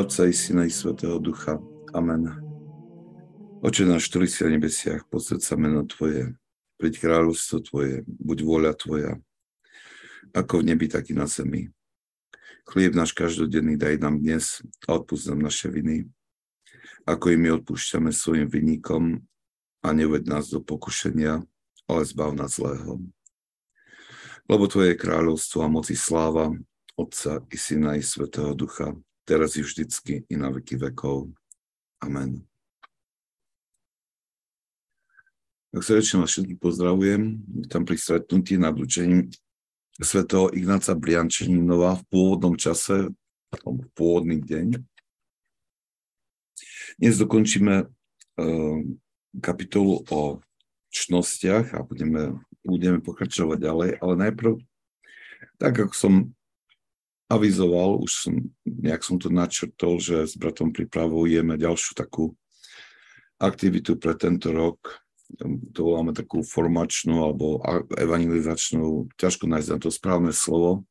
Otca i Syna i Svetého Ducha. Amen. Oče náš, ktorý si na nebesiach, posved sa meno Tvoje, príď kráľovstvo Tvoje, buď vôľa Tvoja, ako v nebi, tak i na zemi. Chlieb náš každodenný daj nám dnes a odpúsť nám naše viny, ako i my odpúšťame svojim vinníkom a neuved nás do pokušenia, ale zbav nás zlého. Lebo Tvoje kráľovstvo a moci sláva, Otca i Syna i Svetého Ducha, teraz i vždycky i na veky vekov. Amen. Tak srdečne vás všetkých pozdravujem. Vítam pri stretnutí na vlúčení svetého Ignáca Briančeninova v pôvodnom čase, v pôvodný deň. Dnes dokončíme uh, kapitolu o čnostiach a budeme, budeme pokračovať ďalej, ale najprv, tak ako som avizoval, už som, nejak som to načrtol, že s bratom pripravujeme ďalšiu takú aktivitu pre tento rok. To voláme takú formačnú alebo evangelizačnú, ťažko nájsť na to správne slovo.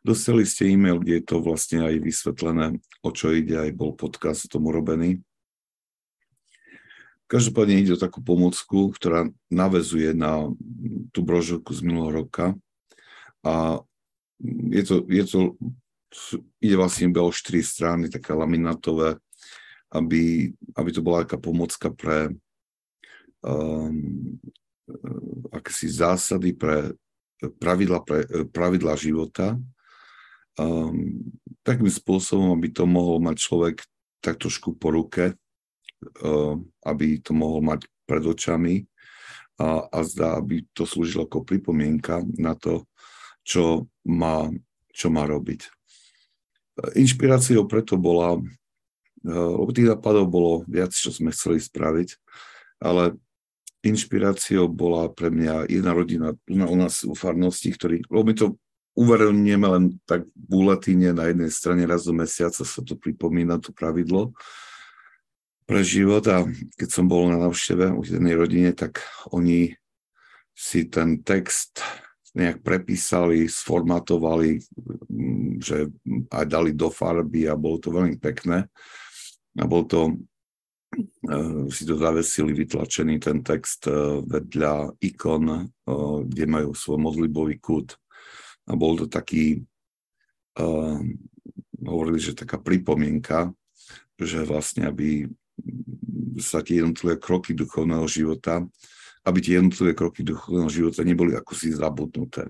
Dostali ste e-mail, kde je to vlastne aj vysvetlené, o čo ide, aj bol podcast o tom urobený. Každopádne ide o takú pomocku, ktorá navezuje na tú brožurku z minulého roka a je to, je to, ide vlastne iba o štyri strany, také laminátové, aby, aby to bola taká pomocka pre um, akési zásady pre pravidla, pre, pravidla života, um, takým spôsobom, aby to mohol mať človek tak trošku po ruke, uh, aby to mohol mať pred očami a, a zdá, aby to slúžilo ako pripomienka na to, čo má, čo má robiť. Inšpiráciou preto bola, eh, lebo tých nápadov bolo viac, čo sme chceli spraviť, ale inšpiráciou bola pre mňa jedna rodina u nás u farnosti, ktorý, lebo my to uverejňujeme len tak v buletine na jednej strane raz do mesiaca sa to pripomína, to pravidlo pre život a keď som bol na návšteve u jednej rodine, tak oni si ten text nejak prepísali, sformatovali, mm, že aj dali do farby a bolo to veľmi pekné. A bol to, e, si to zavesili vytlačený ten text e, vedľa ikon, e, kde majú svoj modlibový kút. A bol to taký, hovorili, že taká pripomienka, že vlastne, aby sa tie jednotlivé kroky duchovného života aby tie jednotlivé kroky duchovného života neboli ako si zabudnuté.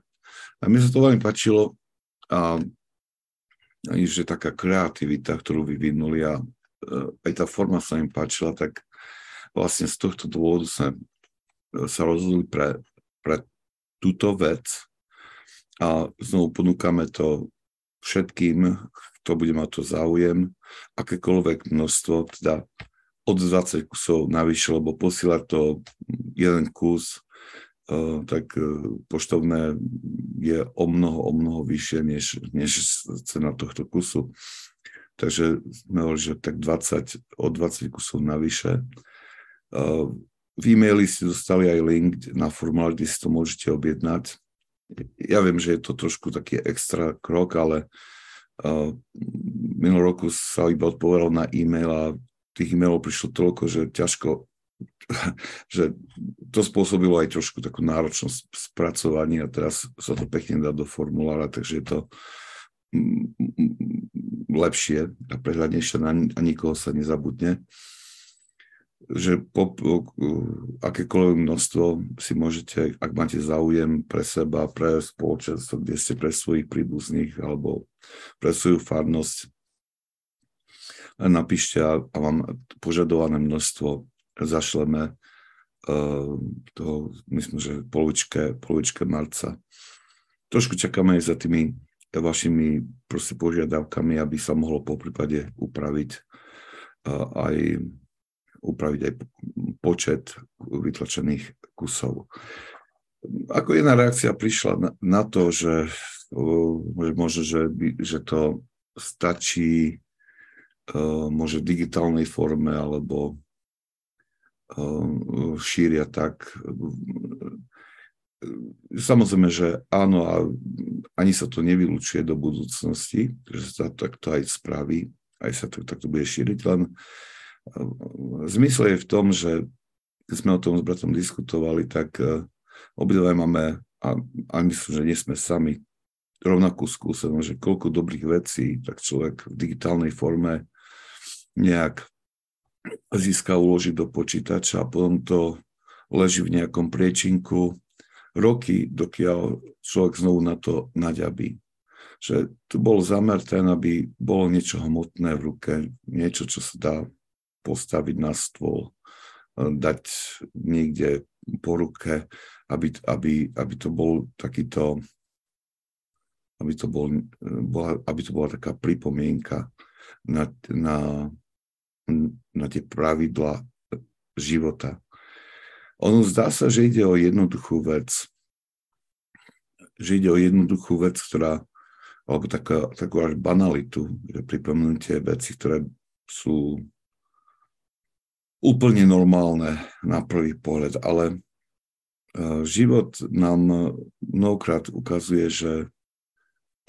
A mne sa to veľmi páčilo, a, že taká kreativita, ktorú vyvinuli a e, aj tá forma sa im páčila, tak vlastne z tohto dôvodu sa, e, sa rozhodli pre, pre túto vec a znovu ponúkame to všetkým, kto bude mať to záujem, akékoľvek množstvo, teda od 20 kusov navyše, lebo posielať to jeden kus, uh, tak uh, poštovné je o mnoho, o mnoho vyššie než, než cena tohto kusu. Takže sme hovorili, že tak 20, od 20 kusov navyše. Uh, v e-maili ste dostali aj link na formulár, kde si to môžete objednať. Ja viem, že je to trošku taký extra krok, ale minulý roku sa iba odpovedal na e-mail a tých e-mailov prišlo toľko, že ťažko, že to spôsobilo aj trošku takú náročnosť spracovania a teraz sa to pekne dá do formulára, takže je to lepšie a prehľadnejšie a nikoho sa nezabudne. Že po, akékoľvek množstvo si môžete, ak máte záujem pre seba, pre spoločenstvo, kde ste pre svojich príbuzných alebo pre svoju farnosť, napíšte a, vám požadované množstvo zašleme uh, toho, myslím, že polovičke, polovičke marca. Trošku čakáme aj za tými vašimi proste požiadavkami, aby sa mohlo po prípade upraviť uh, aj upraviť aj počet vytlačených kusov. Ako jedna reakcia prišla na, na to, že možno, že, že to stačí môže v digitálnej forme alebo eh, šíria tak. Samozrejme, že áno, a ani sa to nevylučuje do budúcnosti, že sa takto aj spraví, aj sa to takto bude šíriť, len zmysel je v tom, že keď sme o tom s bratom diskutovali, tak obidva máme, a, a myslím, že nie sme sami, rovnakú skúsenosť, že koľko dobrých vecí tak človek v digitálnej forme nejak získa uložiť do počítača a potom to leží v nejakom priečinku roky, dokiaľ človek znovu na to naďabí. Že tu bol zamer ten, aby bolo niečo hmotné v ruke, niečo, čo sa dá postaviť na stôl, dať niekde po ruke, aby, aby, aby to bol takýto aby to, bol, bola, aby to bola taká pripomienka na, na, na tie pravidla života. Ono zdá sa, že ide o jednoduchú vec. Že ide o jednoduchú vec, ktorá, alebo taká, takú až banalitu, že pripomenutie veci, ktoré sú úplne normálne na prvý pohľad, ale e, život nám mnohokrát ukazuje, že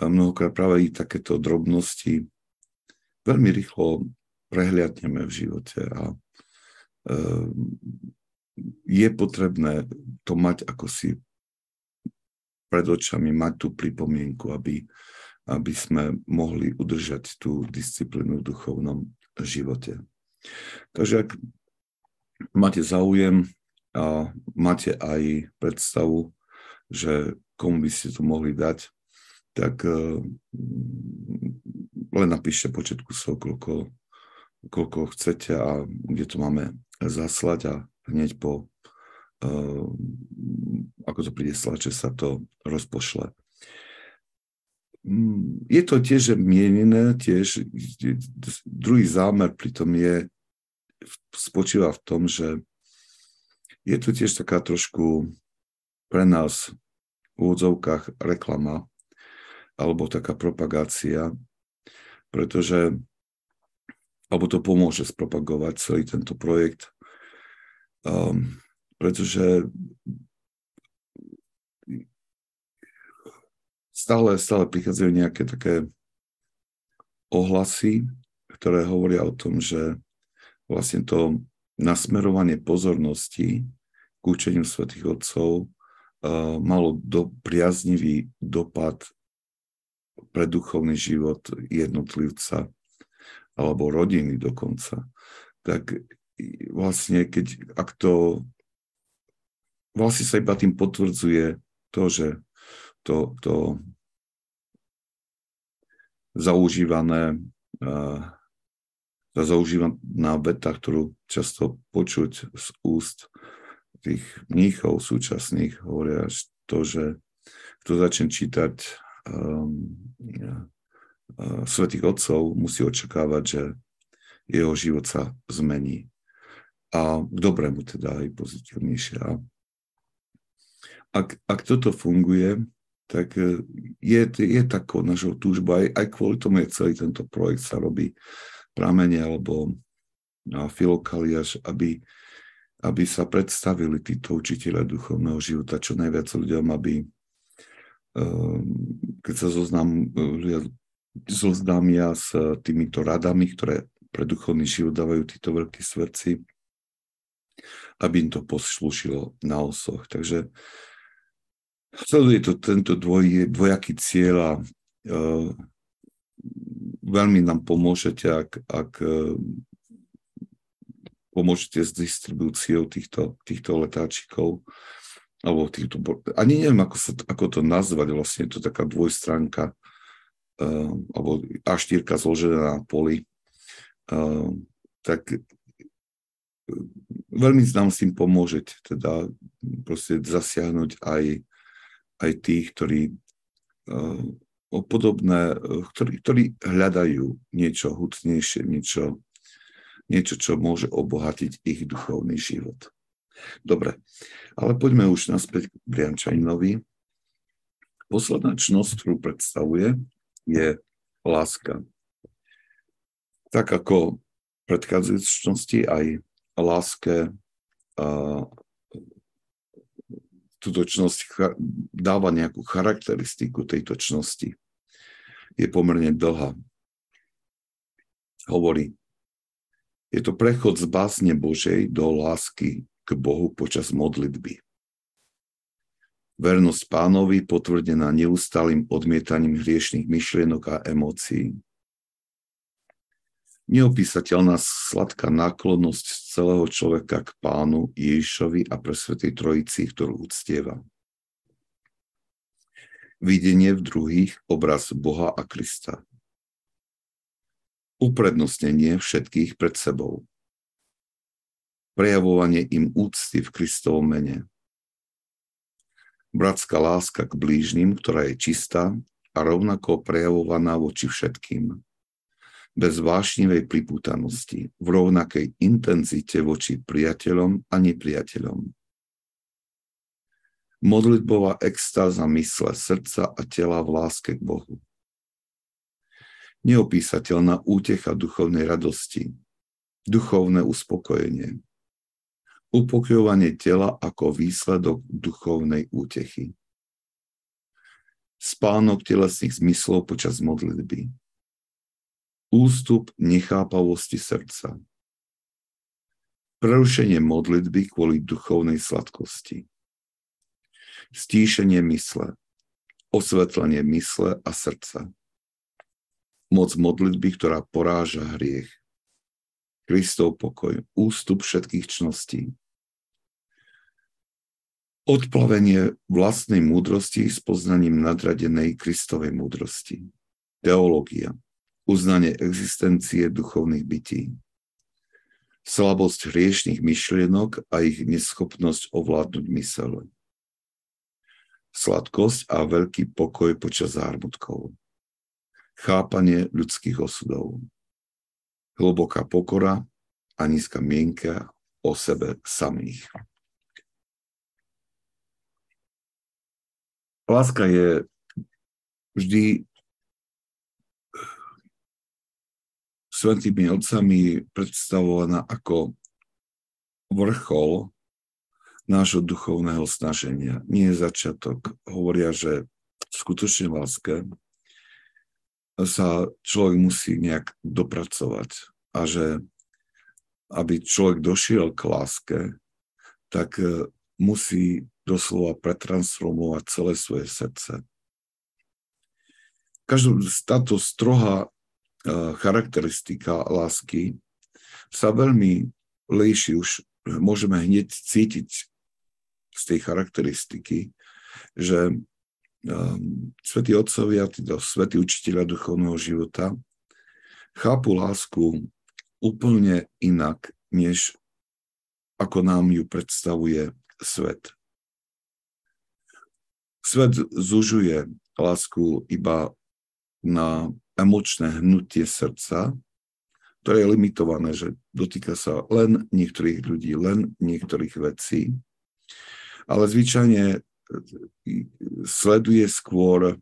mnohokrát práve i takéto drobnosti veľmi rýchlo prehliadneme v živote a ehm, je potrebné to mať ako si pred očami, mať tú pripomienku, aby, aby sme mohli udržať tú disciplínu v duchovnom živote. Takže ak máte záujem a máte aj predstavu, že komu by ste to mohli dať, tak eh, len napíšte počet kusov, koľko chcete a kde to máme zaslať a hneď po, uh, ako to príde slače, sa to rozpošle. Mm, je to tiež mienené, tiež druhý zámer pritom je, spočíva v tom, že je to tiež taká trošku pre nás v úvodzovkách reklama, alebo taká propagácia, pretože alebo to pomôže spropagovať celý tento projekt, um, pretože stále, stále prichádzajú nejaké také ohlasy, ktoré hovoria o tom, že vlastne to nasmerovanie pozornosti k učeniu svätých Otcov uh, malo do, priaznivý dopad pre duchovný život jednotlivca alebo rodiny dokonca, tak vlastne keď, ak to vlastne sa iba tým potvrdzuje to, že to, to zaužívané tá zaužívaná veta, ktorú často počuť z úst tých mníchov súčasných, hovoria to, že kto začne čítať um, svetých otcov musí očakávať, že jeho život sa zmení. A k dobrému teda aj pozitívnejšie. Ak, ak toto funguje, tak e, je, je takou našou túžbou, aj, aj kvôli tomu je celý tento projekt sa robí pramene alebo filokaliaž, aby, aby sa predstavili títo učiteľe duchovného života čo najviac ľuďom, aby Ehm, keď sa zoznam, e, zoznámia s týmito radami, ktoré pre duchovný život dávajú títo veľkí svetci, aby im to poslúšilo na osoch. Takže sleduje to tento dvoj, dvojaký cieľ a uh, veľmi nám pomôžete, ak, ak uh, pomôžete s distribúciou týchto, týchto letáčikov alebo týchto, ani neviem, ako, sa, ako to nazvať, vlastne je to taká dvojstránka, alebo A4 zložená na poli, uh, tak uh, veľmi nám s tým pomôžete, teda proste zasiahnuť aj, aj tých, ktorí uh, podobné, uh, ktorí, ktorí hľadajú niečo hutnejšie, niečo, niečo, čo môže obohatiť ich duchovný život. Dobre, ale poďme už naspäť k Briančaninovi. Posledná čnosť, ktorú predstavuje, je láska. Tak ako predchádzajúce čnosti, aj láske túto čnosť dáva nejakú charakteristiku tejto čnosti. Je pomerne dlhá. hovorí, je to prechod z básne Božej do lásky k Bohu počas modlitby. Vernosť pánovi potvrdená neustálým odmietaním hriešných myšlienok a emócií. Neopísateľná sladká náklonnosť celého človeka k pánu Ježišovi a pre Svetej Trojici, ktorú uctieva. Videnie v druhých obraz Boha a Krista uprednostnenie všetkých pred sebou, prejavovanie im úcty v Kristovom mene, bratská láska k blížnym, ktorá je čistá a rovnako prejavovaná voči všetkým, bez vášnivej pripútanosti, v rovnakej intenzite voči priateľom a nepriateľom. Modlitbová extáza mysle, srdca a tela v láske k Bohu. Neopísateľná útecha duchovnej radosti, duchovné uspokojenie, upokojovanie tela ako výsledok duchovnej útechy, spánok telesných zmyslov počas modlitby, ústup nechápavosti srdca, prerušenie modlitby kvôli duchovnej sladkosti, stíšenie mysle, osvetlenie mysle a srdca, moc modlitby, ktorá poráža hriech. Kristov pokoj, ústup všetkých čností. Odplavenie vlastnej múdrosti s poznaním nadradenej Kristovej múdrosti. Teológia. Uznanie existencie duchovných bytí. Slabosť hriešných myšlienok a ich neschopnosť ovládnuť mysel. Sladkosť a veľký pokoj počas zármutkov chápanie ľudských osudov, hlboká pokora a nízka mienka o sebe samých. Láska je vždy svetými otcami predstavovaná ako vrchol nášho duchovného snaženia. Nie je začiatok. Hovoria, že skutočne láske sa človek musí nejak dopracovať a že aby človek došiel k láske, tak e, musí doslova pretransformovať celé svoje srdce. Každú, táto strohá e, charakteristika lásky sa veľmi líši, už môžeme hneď cítiť z tej charakteristiky, že Ehm, svetí otcovia, títo svetí učiteľa duchovného života, chápu lásku úplne inak, než ako nám ju predstavuje svet. Svet zužuje lásku iba na emočné hnutie srdca, ktoré je limitované, že dotýka sa len niektorých ľudí, len niektorých vecí. Ale zvyčajne sleduje skôr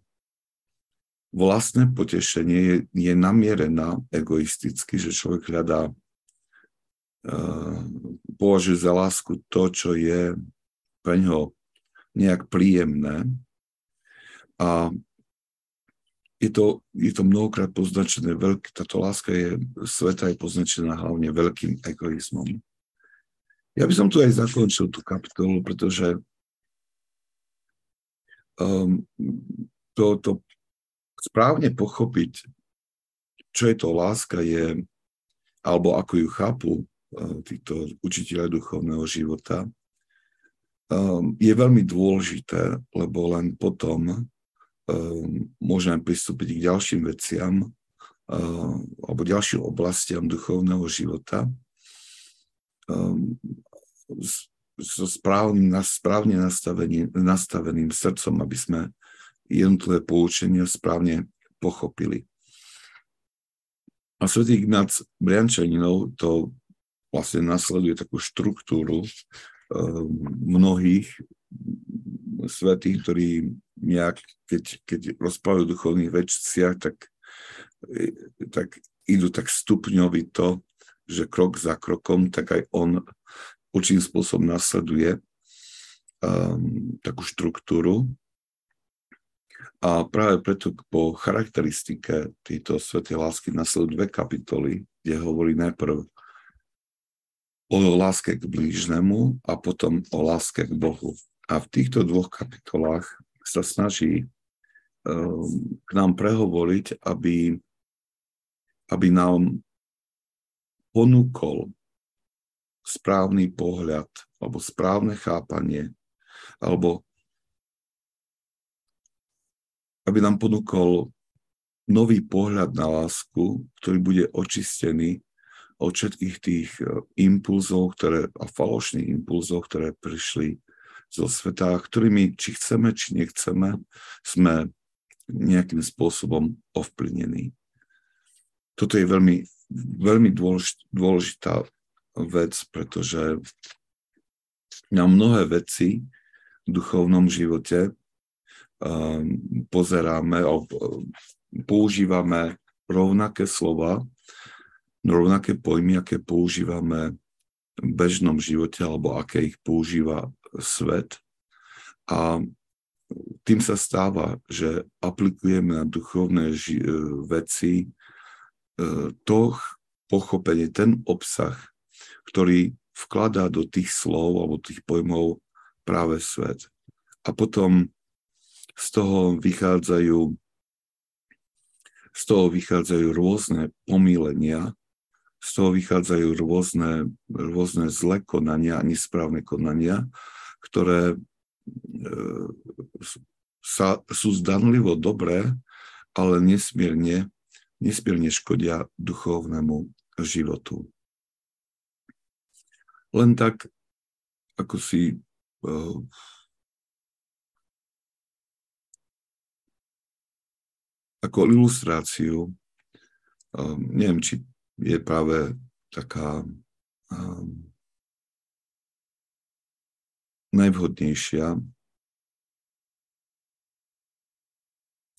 vlastné potešenie, je, je namierená egoisticky, že človek hľadá, považuje za lásku to, čo je pre ňoho nejak príjemné. A je to, je to mnohokrát poznačené, veľký, táto láska je, sveta je poznačená hlavne veľkým egoizmom. Ja by som tu aj zakončil tú kapitolu, pretože um, to, to správne pochopiť, čo je to láska, je, alebo ako ju chápu uh, títo učiteľe duchovného života, um, je veľmi dôležité, lebo len potom um, môžeme pristúpiť k ďalším veciam uh, alebo ďalším oblastiam duchovného života. Um, so správnym, správne nastaveným, nastaveným srdcom, aby sme jednotlivé poučenia správne pochopili. A svätý Ignác Briančaninov to vlastne nasleduje takú štruktúru um, mnohých svetých, ktorí nejak, keď, keď rozprávajú o duchovných veciach, tak, tak idú tak stupňovito, že krok za krokom, tak aj on určitým spôsobom nasleduje um, takú štruktúru. A práve preto po charakteristike tejto svetej lásky nasledujú dve kapitoly kde hovorí najprv o láske k blížnemu a potom o láske k Bohu. A v týchto dvoch kapitolách sa snaží um, k nám prehovoriť, aby, aby nám ponúkol správny pohľad alebo správne chápanie alebo aby nám ponúkol nový pohľad na lásku, ktorý bude očistený od všetkých tých e, impulzov ktoré, a falošných impulzov, ktoré prišli zo sveta, ktorými, či chceme, či nechceme, sme nejakým spôsobom ovplyvnení. Toto je veľmi, veľmi dôležitá vec, pretože na mnohé veci v duchovnom živote um, pozeráme, používame rovnaké slova, rovnaké pojmy, aké používame v bežnom živote, alebo aké ich používa svet. A tým sa stáva, že aplikujeme na duchovné ži- veci e, to pochopenie, ten obsah, ktorý vkladá do tých slov alebo tých pojmov práve svet. A potom z toho vychádzajú z toho vychádzajú rôzne pomílenia, z toho vychádzajú rôzne, rôzne zlé konania a nesprávne konania, ktoré e, sa, sú zdanlivo dobré, ale nesmierne, nesmierne škodia duchovnému životu. Len tak, ako si uh, ako ilustráciu, um, neviem, či je práve taká um, najvhodnejšia,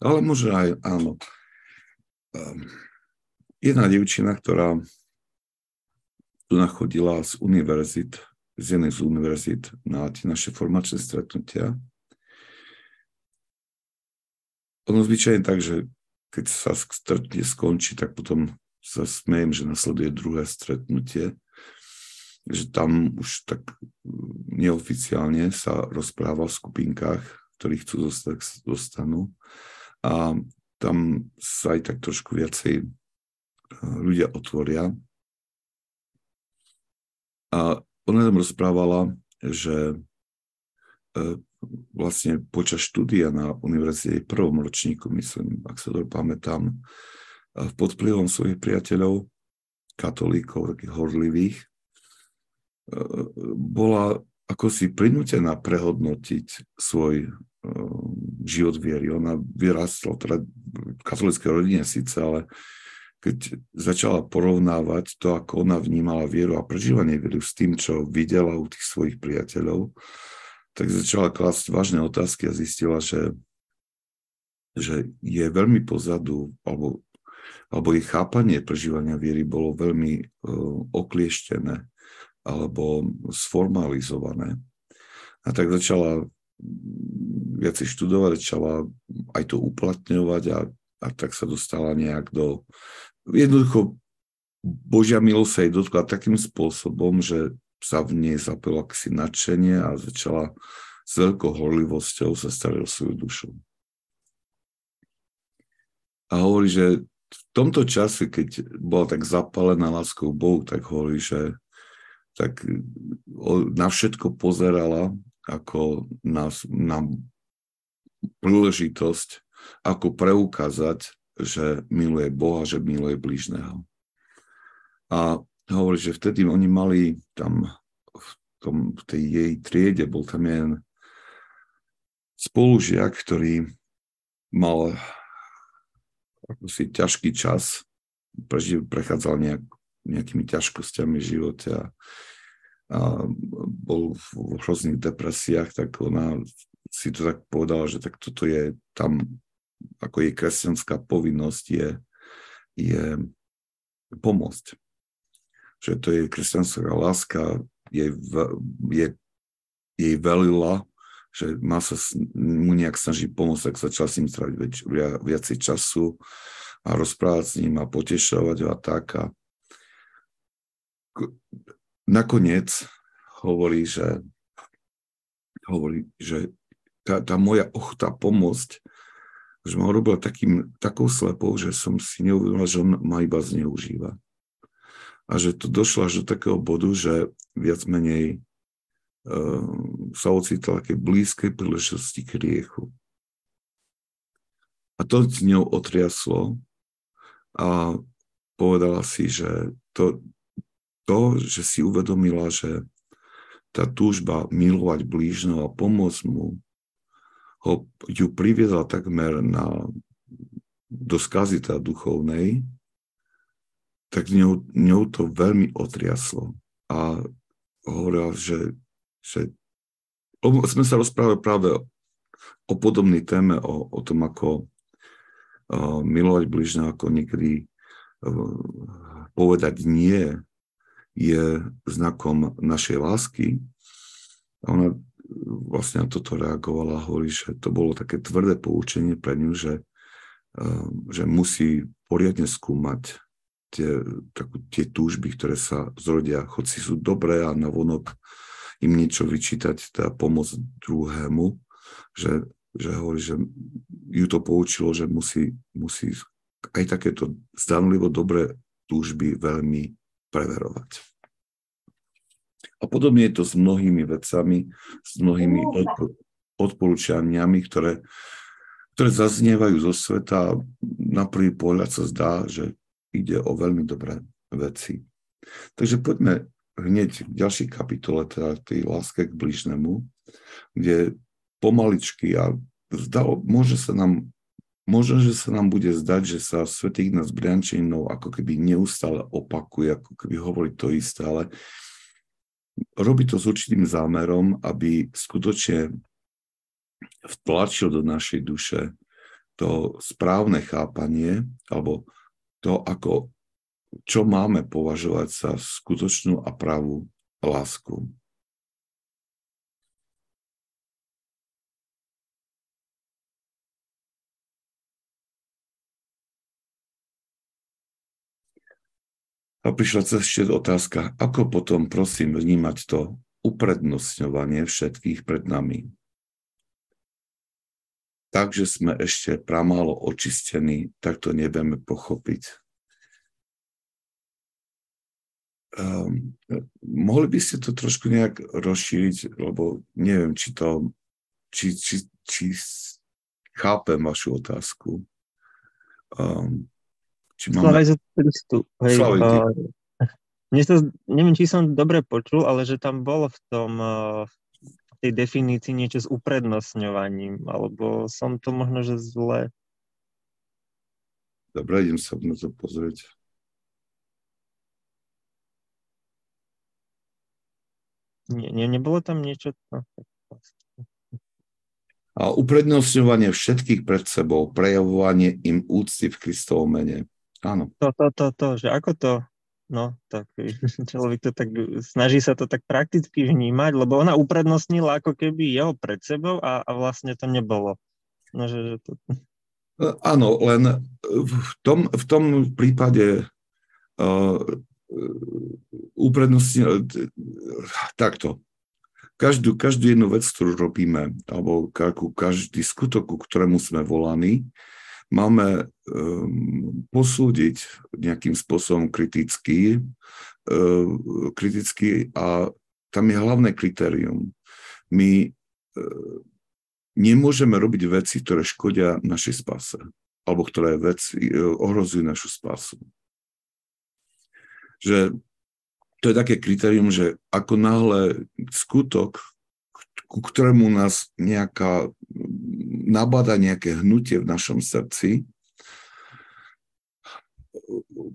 ale možno aj áno. Jedna devčina, ktorá tu nachodila z univerzit, z jednej z univerzit na tie naše formačné stretnutia. Ono zvyčajne tak, že keď sa stretnutie skončí, tak potom sa smejem, že nasleduje druhé stretnutie, že tam už tak neoficiálne sa rozpráva v skupinkách, ktorí chcú zostať, zostanú. A tam sa aj tak trošku viacej e, ľudia otvoria. A ona tam rozprávala, že e, vlastne počas štúdia na univerzite prvom ročníku, myslím, ak sa to pamätám, pod vplyvom svojich priateľov, katolíkov, takých horlivých, e, bola ako si prinútená prehodnotiť svoj e, život viery. Ona vyrastla teda v katolíckej rodine síce, ale keď začala porovnávať to, ako ona vnímala vieru a prežívanie viery s tým, čo videla u tých svojich priateľov, tak začala klásť vážne otázky a zistila, že, že je veľmi pozadu, alebo, alebo jej chápanie prežívania viery bolo veľmi uh, oklieštené alebo sformalizované. A tak začala viac študovať, začala aj to uplatňovať a, a tak sa dostala nejak do... Jednoducho Božia milosť sa jej dotkla takým spôsobom, že sa v nej zapelo akési nadšenie a začala s veľkou horlivosťou sa starať o svoju dušu. A hovorí, že v tomto čase, keď bola tak zapálená láskou Bohu, tak hovorí, že tak na všetko pozerala ako na, na príležitosť, ako preukázať, že miluje Boha, že miluje blížneho. A hovorí, že vtedy oni mali tam v, tom, v tej jej triede, bol tam jeden spolužiak, ktorý mal ako si ťažký čas, prechádzal nejak, nejakými ťažkosťami v živote a, a bol v hrozných depresiách, tak ona si to tak povedala, že tak toto je tam, ako jej kresťanská povinnosť je, je pomôcť že to je kresťanská láska, jej, je, jej velila, že má sa mu nejak snaží pomôcť, tak začal s ním stráviť viac, viacej času a rozprávať s ním a potešovať ho a tak. A, nakoniec hovorí, že, hovorí, že tá, tá moja ochota pomôcť, že ma urobil takým, takou slepou, že som si neuvedomil, že on ma iba zneužíva. A že to došlo až do takého bodu, že viac menej uh, sa ocitla také blízkej príležitosti k riechu. A to s ňou otriaslo a povedala si, že to, to, že si uvedomila, že tá túžba milovať blížneho a pomôcť mu, ho, ju priviedla takmer na, do skazy tá duchovnej, tak ňou, ňou to veľmi otriaslo. A hovorila, že, že sme sa rozprávali práve o podobnej téme, o, o tom, ako uh, milovať bližne, ako niekedy uh, povedať nie je znakom našej lásky. A ona vlastne na toto reagovala a hovorí, že to bolo také tvrdé poučenie pre ňu, že, eh, že musí poriadne skúmať tie, takú, tie túžby, ktoré sa zrodia, hoci sú dobré a navonok im niečo vyčítať, teda pomoc druhému, že, že hovorí, že ju to poučilo, že musí, musí aj takéto zdanlivo dobré túžby veľmi preverovať. A podobne je to s mnohými vecami, s mnohými odporúčaniami, ktoré, ktoré zaznievajú zo sveta na prvý pohľad sa zdá, že ide o veľmi dobré veci. Takže poďme hneď v ďalšej kapitole, teda tej láske k bližnému, kde pomaličky a zdalo, môže sa nám Možno, že sa nám bude zdať, že sa svätý Ignác Briančinov ako keby neustále opakuje, ako keby hovorí to isté, ale robí to s určitým zámerom, aby skutočne vtlačil do našej duše to správne chápanie, alebo to, ako, čo máme považovať za skutočnú a pravú lásku. A prišla ešte otázka, ako potom, prosím, vnímať to uprednostňovanie všetkých pred nami. Takže sme ešte pramálo očistení, tak to nevieme pochopiť. Um, mohli by ste to trošku nejak rozšíriť, lebo neviem, či to, či, či, či chápem vašu otázku. Um, či máme... Slavej Kristu. Hej, uh, mne neviem, či som dobre počul, ale že tam bolo v tom uh, v tej definícii niečo s uprednostňovaním, alebo som to možno, že zle. Dobre, idem sa na to pozrieť. Nie, nie, nebolo tam niečo? No, a uprednostňovanie všetkých pred sebou, prejavovanie im úcty v Kristovom mene. Áno. To, to, to, to, že ako to, no, tak človek to tak, snaží sa to tak prakticky vnímať, lebo ona uprednostnila ako keby jeho pred sebou a, a vlastne to nebolo. No, že, že to... E, áno, len v tom, v tom prípade uh, uprednostnila, takto. Každú, každú jednu vec, ktorú robíme, alebo každý skutok, ku ktorému sme volaní, máme um, posúdiť nejakým spôsobom kriticky, uh, kriticky a tam je hlavné kritérium. My uh, nemôžeme robiť veci, ktoré škodia našej spase alebo ktoré veci uh, ohrozujú našu spasu. Že to je také kritérium, že ako náhle skutok, ku ktorému nás nejaká nabada nejaké hnutie v našom srdci,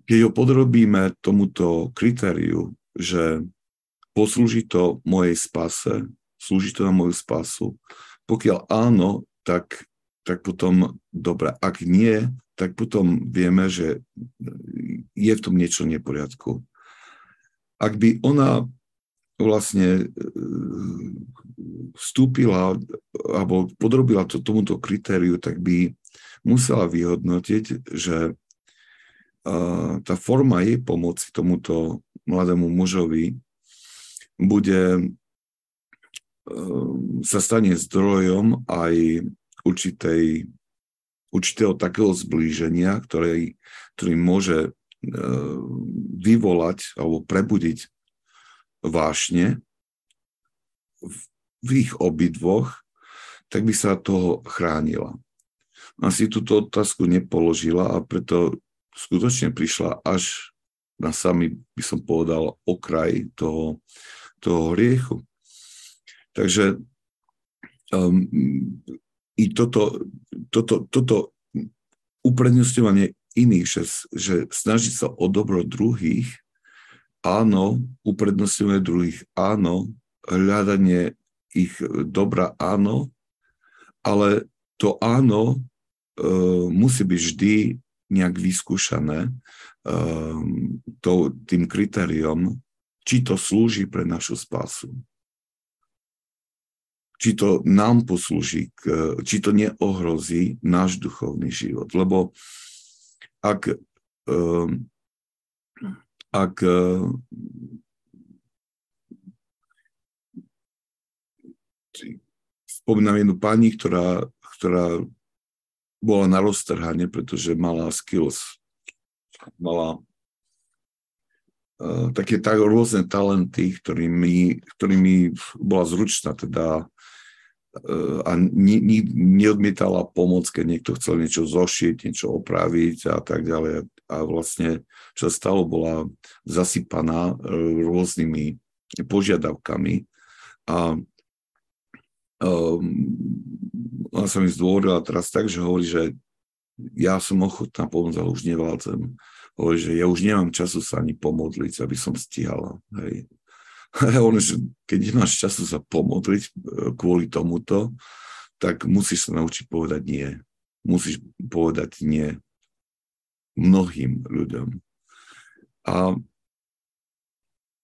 keď ho podrobíme tomuto kritériu, že poslúži to mojej spase, slúži to na moju spasu, pokiaľ áno, tak, tak potom dobre. Ak nie, tak potom vieme, že je v tom niečo neporiadku. Ak by ona vlastne e, vstúpila alebo podrobila to tomuto kritériu, tak by musela vyhodnotiť, že tá forma jej pomoci tomuto mladému mužovi bude sa stane zdrojom aj určitej, určitého takého zblíženia, ktorý, ktorý môže vyvolať alebo prebudiť vášne v ich obidvoch, tak by sa toho chránila. Asi túto otázku nepoložila a preto skutočne prišla až na sami, by som povedal, okraj toho, toho hriechu. Takže um, i toto, toto, toto uprednostňovanie iných, že, že snažiť sa o dobro druhých, áno, uprednostňovanie druhých, áno, hľadanie ich dobra, áno, ale to áno e, musí byť vždy nejak vyskúšané e, to, tým kritériom, či to slúži pre našu spásu. Či to nám poslúži, či to neohrozí náš duchovný život. Lebo ak, ehm, ak ehm, spomínam jednu pani, ktorá, ktorá bola na roztrhanie, pretože mala skills, mala uh, také tak rôzne talenty, ktorými, ktorými bola zručná, teda a ni, ni, neodmietala pomoc, keď niekto chcel niečo zošiť, niečo opraviť a tak ďalej. A vlastne, čo stalo, bola zasypaná e, rôznymi požiadavkami a um, ona sa mi zdôvodila teraz tak, že hovorí, že ja som ochotná pomôcť, ale už nevládzem. Hovorí, že ja už nemám času sa ani pomodliť, aby som stihala. Hej. on, že keď nemáš času sa pomodliť e, kvôli tomuto, tak musíš sa naučiť povedať nie. Musíš povedať nie mnohým ľuďom. A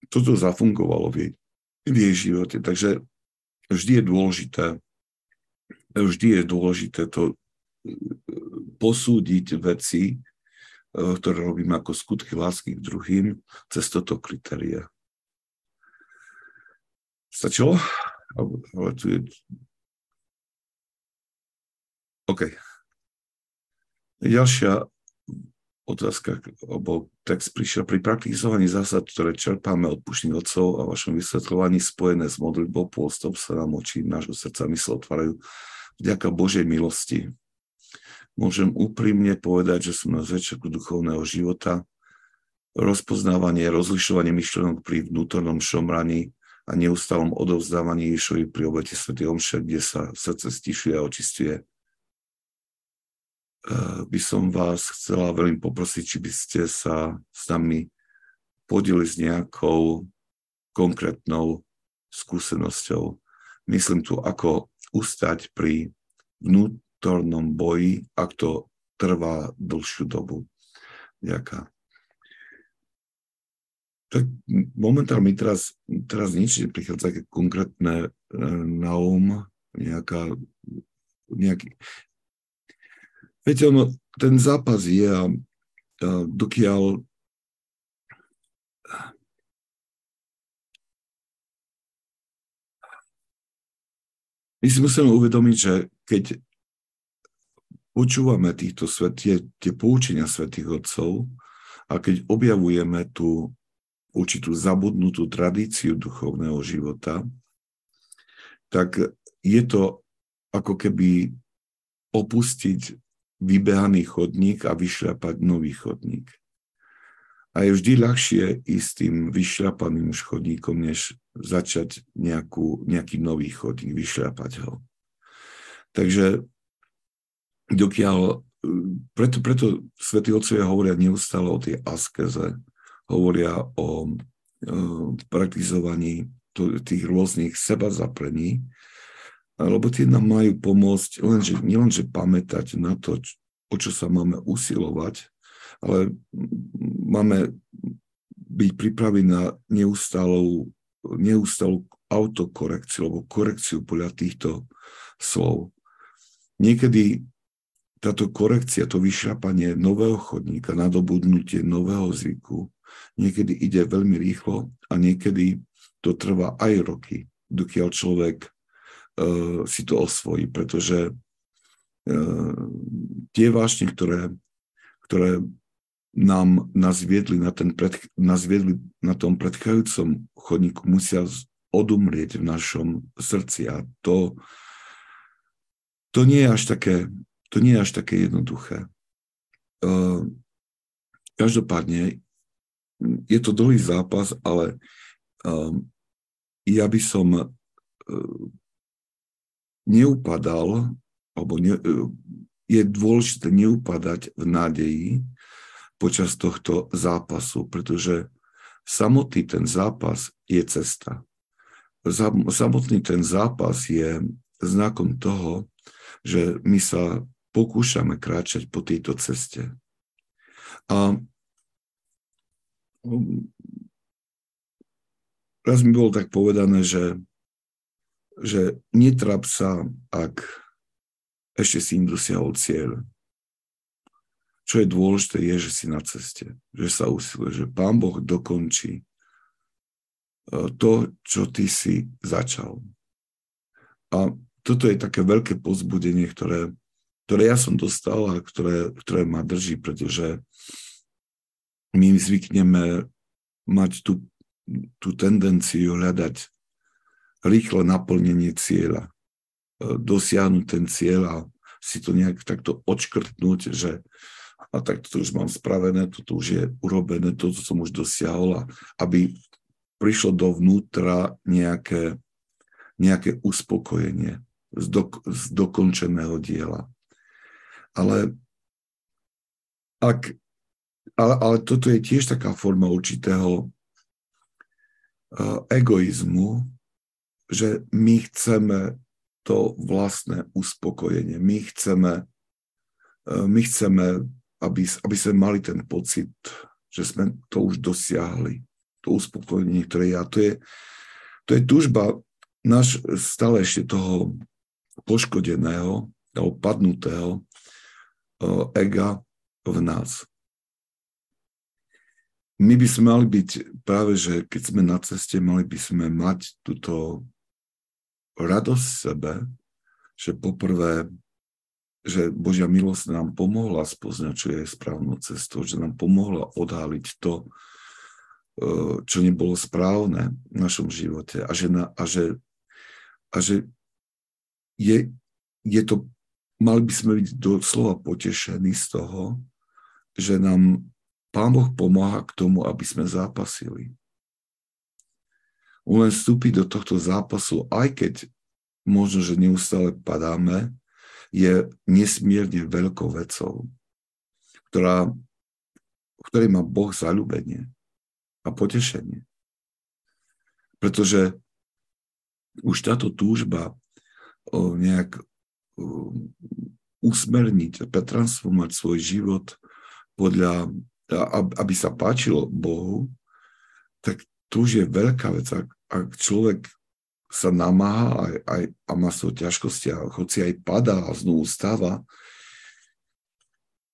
toto zafungovalo v jej, v jej živote. Takže vždy je dôležité, vždy je dôležité to e, posúdiť veci, e, ktoré robím ako skutky lásky k druhým, cez toto kritéria. Stačilo? Ale tu je... OK. Ďalšia otázka, alebo text prišiel pri praktizovaní zásad, ktoré čerpáme od pušných otcov a vašom vysvetľovaní spojené s modlitbou pôstop sa nám oči nášho srdca mysle otvárajú vďaka Božej milosti. Môžem úprimne povedať, že som na začiatku duchovného života rozpoznávanie, rozlišovanie myšlenok pri vnútornom šomraní a neustálom odovzdávaní Ježovi pri obete Sv. Omše, kde sa srdce stišuje a očistuje. Eh, by som vás chcela veľmi poprosiť, či by ste sa s nami podili s nejakou konkrétnou skúsenosťou. Myslím tu, ako ustať pri vnútornom boji, ak to trvá dlhšiu dobu. Ďakujem tak momentálne mi teraz, teraz nič neprichádza také konkrétne e, na um, nejaká, nejaký... Viete, ono, ten zápas je a, a dokiaľ my si musíme uvedomiť, že keď počúvame týchto svet, tie, tie poučenia svetých otcov a keď objavujeme tú určitú zabudnutú tradíciu duchovného života, tak je to ako keby opustiť vybehaný chodník a vyšľapať nový chodník. A je vždy ľahšie ísť tým vyšľapaným chodníkom, než začať nejakú, nejaký nový chodník, vyšľapať ho. Takže dokiaľ, preto, preto svätí otcovia hovoria neustále o tej askeze, hovoria o praktizovaní tých rôznych seba zaprení, lebo tie nám majú pomôcť lenže, nielenže pamätať na to, o čo sa máme usilovať, ale máme byť pripravení na neustálou, neustálou autokorekciu alebo korekciu podľa týchto slov. Niekedy táto korekcia, to vyšľapanie nového chodníka, nadobudnutie nového zvyku, niekedy ide veľmi rýchlo a niekedy to trvá aj roky, dokiaľ človek si to osvojí, pretože uh, tie vášne, ktoré, ktoré nám nás viedli na, ten pred, nás viedli na tom predchádzajúcom chodníku, musia odumrieť v našom srdci a to, to nie je až také, to nie je až také jednoduché. Uh, každopádne je to dlhý zápas, ale ja by som neupadal, alebo ne, uh, je dôležité neupadať v nádeji počas tohto zápasu, pretože samotný ten zápas je cesta. Samotný ten zápas je znakom toho, že my sa pokúšame kráčať po tejto ceste. A raz mi bolo tak povedané, že, že netrap sa, ak ešte si im dosiahol cieľ. Čo je dôležité, je, že si na ceste, že sa usiluje, že Pán Boh dokončí uh, to, čo ty si začal. A toto je také veľké pozbudenie, ktoré, ktoré ja som dostal a ktoré, ktoré ma drží, pretože my zvykneme mať tú, tú tendenciu hľadať rýchle naplnenie cieľa, e, dosiahnuť ten cieľ a si to nejak takto odškrtnúť, že a tak to už mám spravené, toto už je urobené, toto som už dosiahol a aby prišlo dovnútra nejaké, nejaké uspokojenie z, do, z dokončeného diela. Ale, ak, ale, ale toto je tiež taká forma určitého uh, egoizmu, že my chceme to vlastné uspokojenie. My chceme, uh, my chceme aby, aby sme mali ten pocit, že sme to už dosiahli. To uspokojenie, ktoré ja. To je, to je túžba náš stále ešte toho poškodeného alebo padnutého ega v nás. My by sme mali byť práve, že keď sme na ceste, mali by sme mať túto radosť v sebe, že poprvé, že Božia milosť nám pomohla spoznať, čo je správnou cestou, že nám pomohla odhaliť to, čo nebolo správne v našom živote a že, na, a že, a že je, je to, mali by sme byť doslova potešení z toho, že nám Pán Boh pomáha k tomu, aby sme zápasili. Len vstúpiť do tohto zápasu, aj keď možno, že neustále padáme, je nesmierne veľkou vecou, ktorá, ktorej má Boh zalúbenie a potešenie. Pretože už táto túžba nejak usmerniť, pretransformovať svoj život podľa, aby sa páčilo Bohu, tak to už je veľká vec. Ak, ak človek sa namáha aj, aj, a má svoje ťažkosti a hoci aj padá a znovu stáva,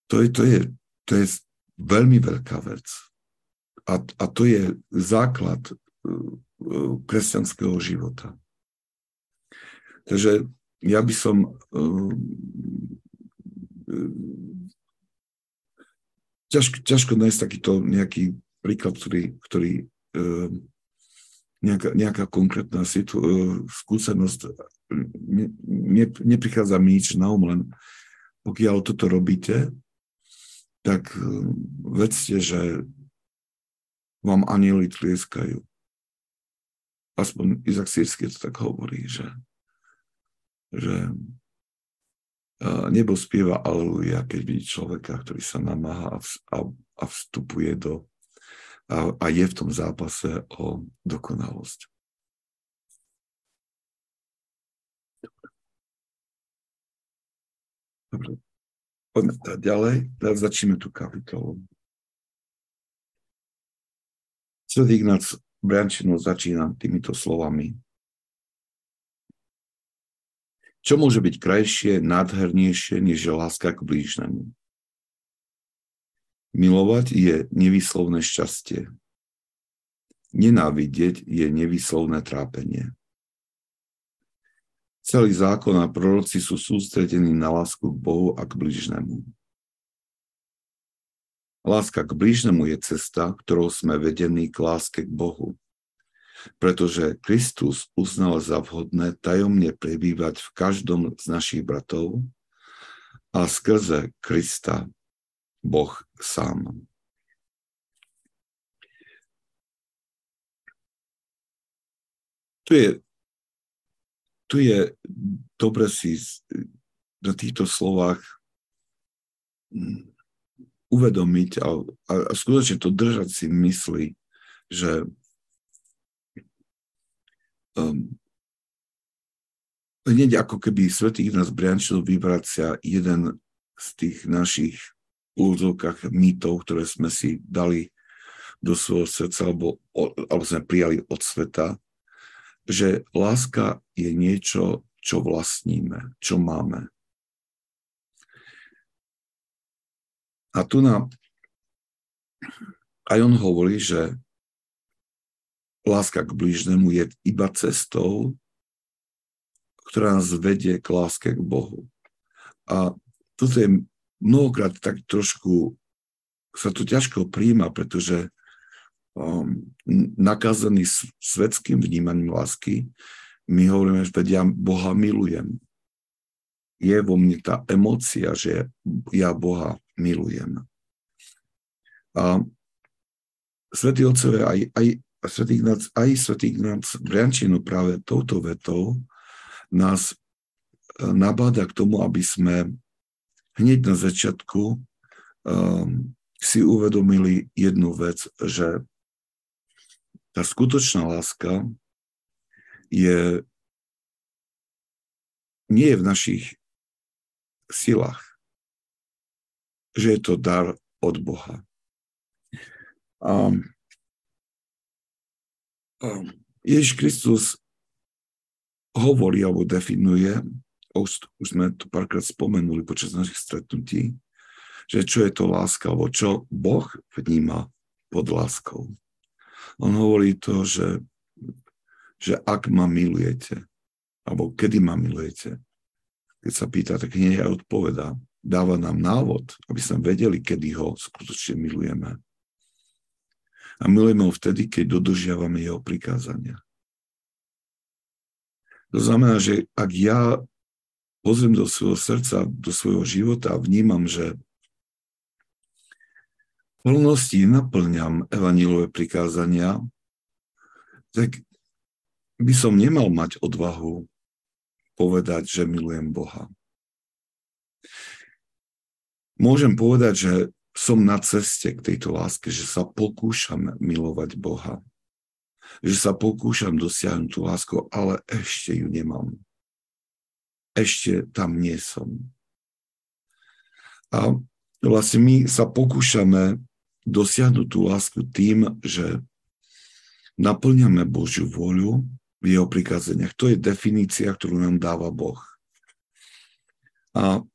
to je, to je, to je veľmi veľká vec. A, a to je základ uh, uh, kresťanského života. Takže ja by som uh, ťažko, ťažko nájsť takýto nejaký príklad, ktorý, ktorý nejaká, nejaká konkrétna situ, uh, skúsenosť ne, ne, neprichádza mi nič na um, len pokiaľ toto robíte, tak uh, vedzte, že vám anieli tlieskajú. Aspoň Izak Sírsky to tak hovorí, že že nebo spieva Aleluja, keď vidí človeka, ktorý sa namáha a, a vstupuje do a, a je v tom zápase o dokonalosť. Dobre. Poďme teda ďalej. Teraz začneme tú kapitolu. Svet Ignác Brančinu začína týmito slovami. Čo môže byť krajšie, nádhernejšie, než láska k blížnemu? Milovať je nevyslovné šťastie. Nenávidieť je nevyslovné trápenie. Celý zákon a proroci sú sústredení na lásku k Bohu a k blížnemu. Láska k blížnemu je cesta, ktorou sme vedení k láske k Bohu pretože Kristus uznal za vhodné tajomne prebývať v každom z našich bratov a skrze Krista Boh sám. Tu je, tu je dobre si na týchto slovách mm, uvedomiť a, a, a skutočne to držať si mysli, že um, hneď ako keby Svetý nás Briančil vyvracia jeden z tých našich úzokách mýtov, ktoré sme si dali do svojho srdca, alebo, alebo sme prijali od sveta, že láska je niečo, čo vlastníme, čo máme. A tu na, aj on hovorí, že láska k blížnemu je iba cestou, ktorá nás vedie k láske k Bohu. A toto je mnohokrát tak trošku, sa to ťažko príjma, pretože um, nakazaný svetským vnímaním lásky, my hovoríme, že ja Boha milujem. Je vo mne tá emócia, že ja Boha milujem. A Svetí otcové aj, aj svätý Ignác, aj svätý Ignác Briančinu práve touto vetou nás e, nabáda k tomu, aby sme hneď na začiatku um, si uvedomili jednu vec, že tá skutočná láska je nie je v našich silách, že je to dar od Boha. Um, Ježiš Kristus hovorí alebo definuje, už, už sme to párkrát spomenuli počas našich stretnutí, že čo je to láska, alebo čo Boh vníma pod láskou. On hovorí to, že, že ak ma milujete, alebo kedy ma milujete, keď sa pýta, tak hneď aj odpovedá. Dáva nám návod, aby sme vedeli, kedy ho skutočne milujeme. A milujeme ho vtedy, keď dodržiavame jeho prikázania. To znamená, že ak ja pozriem do svojho srdca, do svojho života a vnímam, že v plnosti naplňam evanílové prikázania, tak by som nemal mať odvahu povedať, že milujem Boha. Môžem povedať, že som na ceste k tejto láske, že sa pokúšam milovať Boha. Že sa pokúšam dosiahnuť tú lásku, ale ešte ju nemám. Ešte tam nie som. A vlastne my sa pokúšame dosiahnuť tú lásku tým, že naplňame Božiu voľu v jeho prikázaniach. To je definícia, ktorú nám dáva Boh. A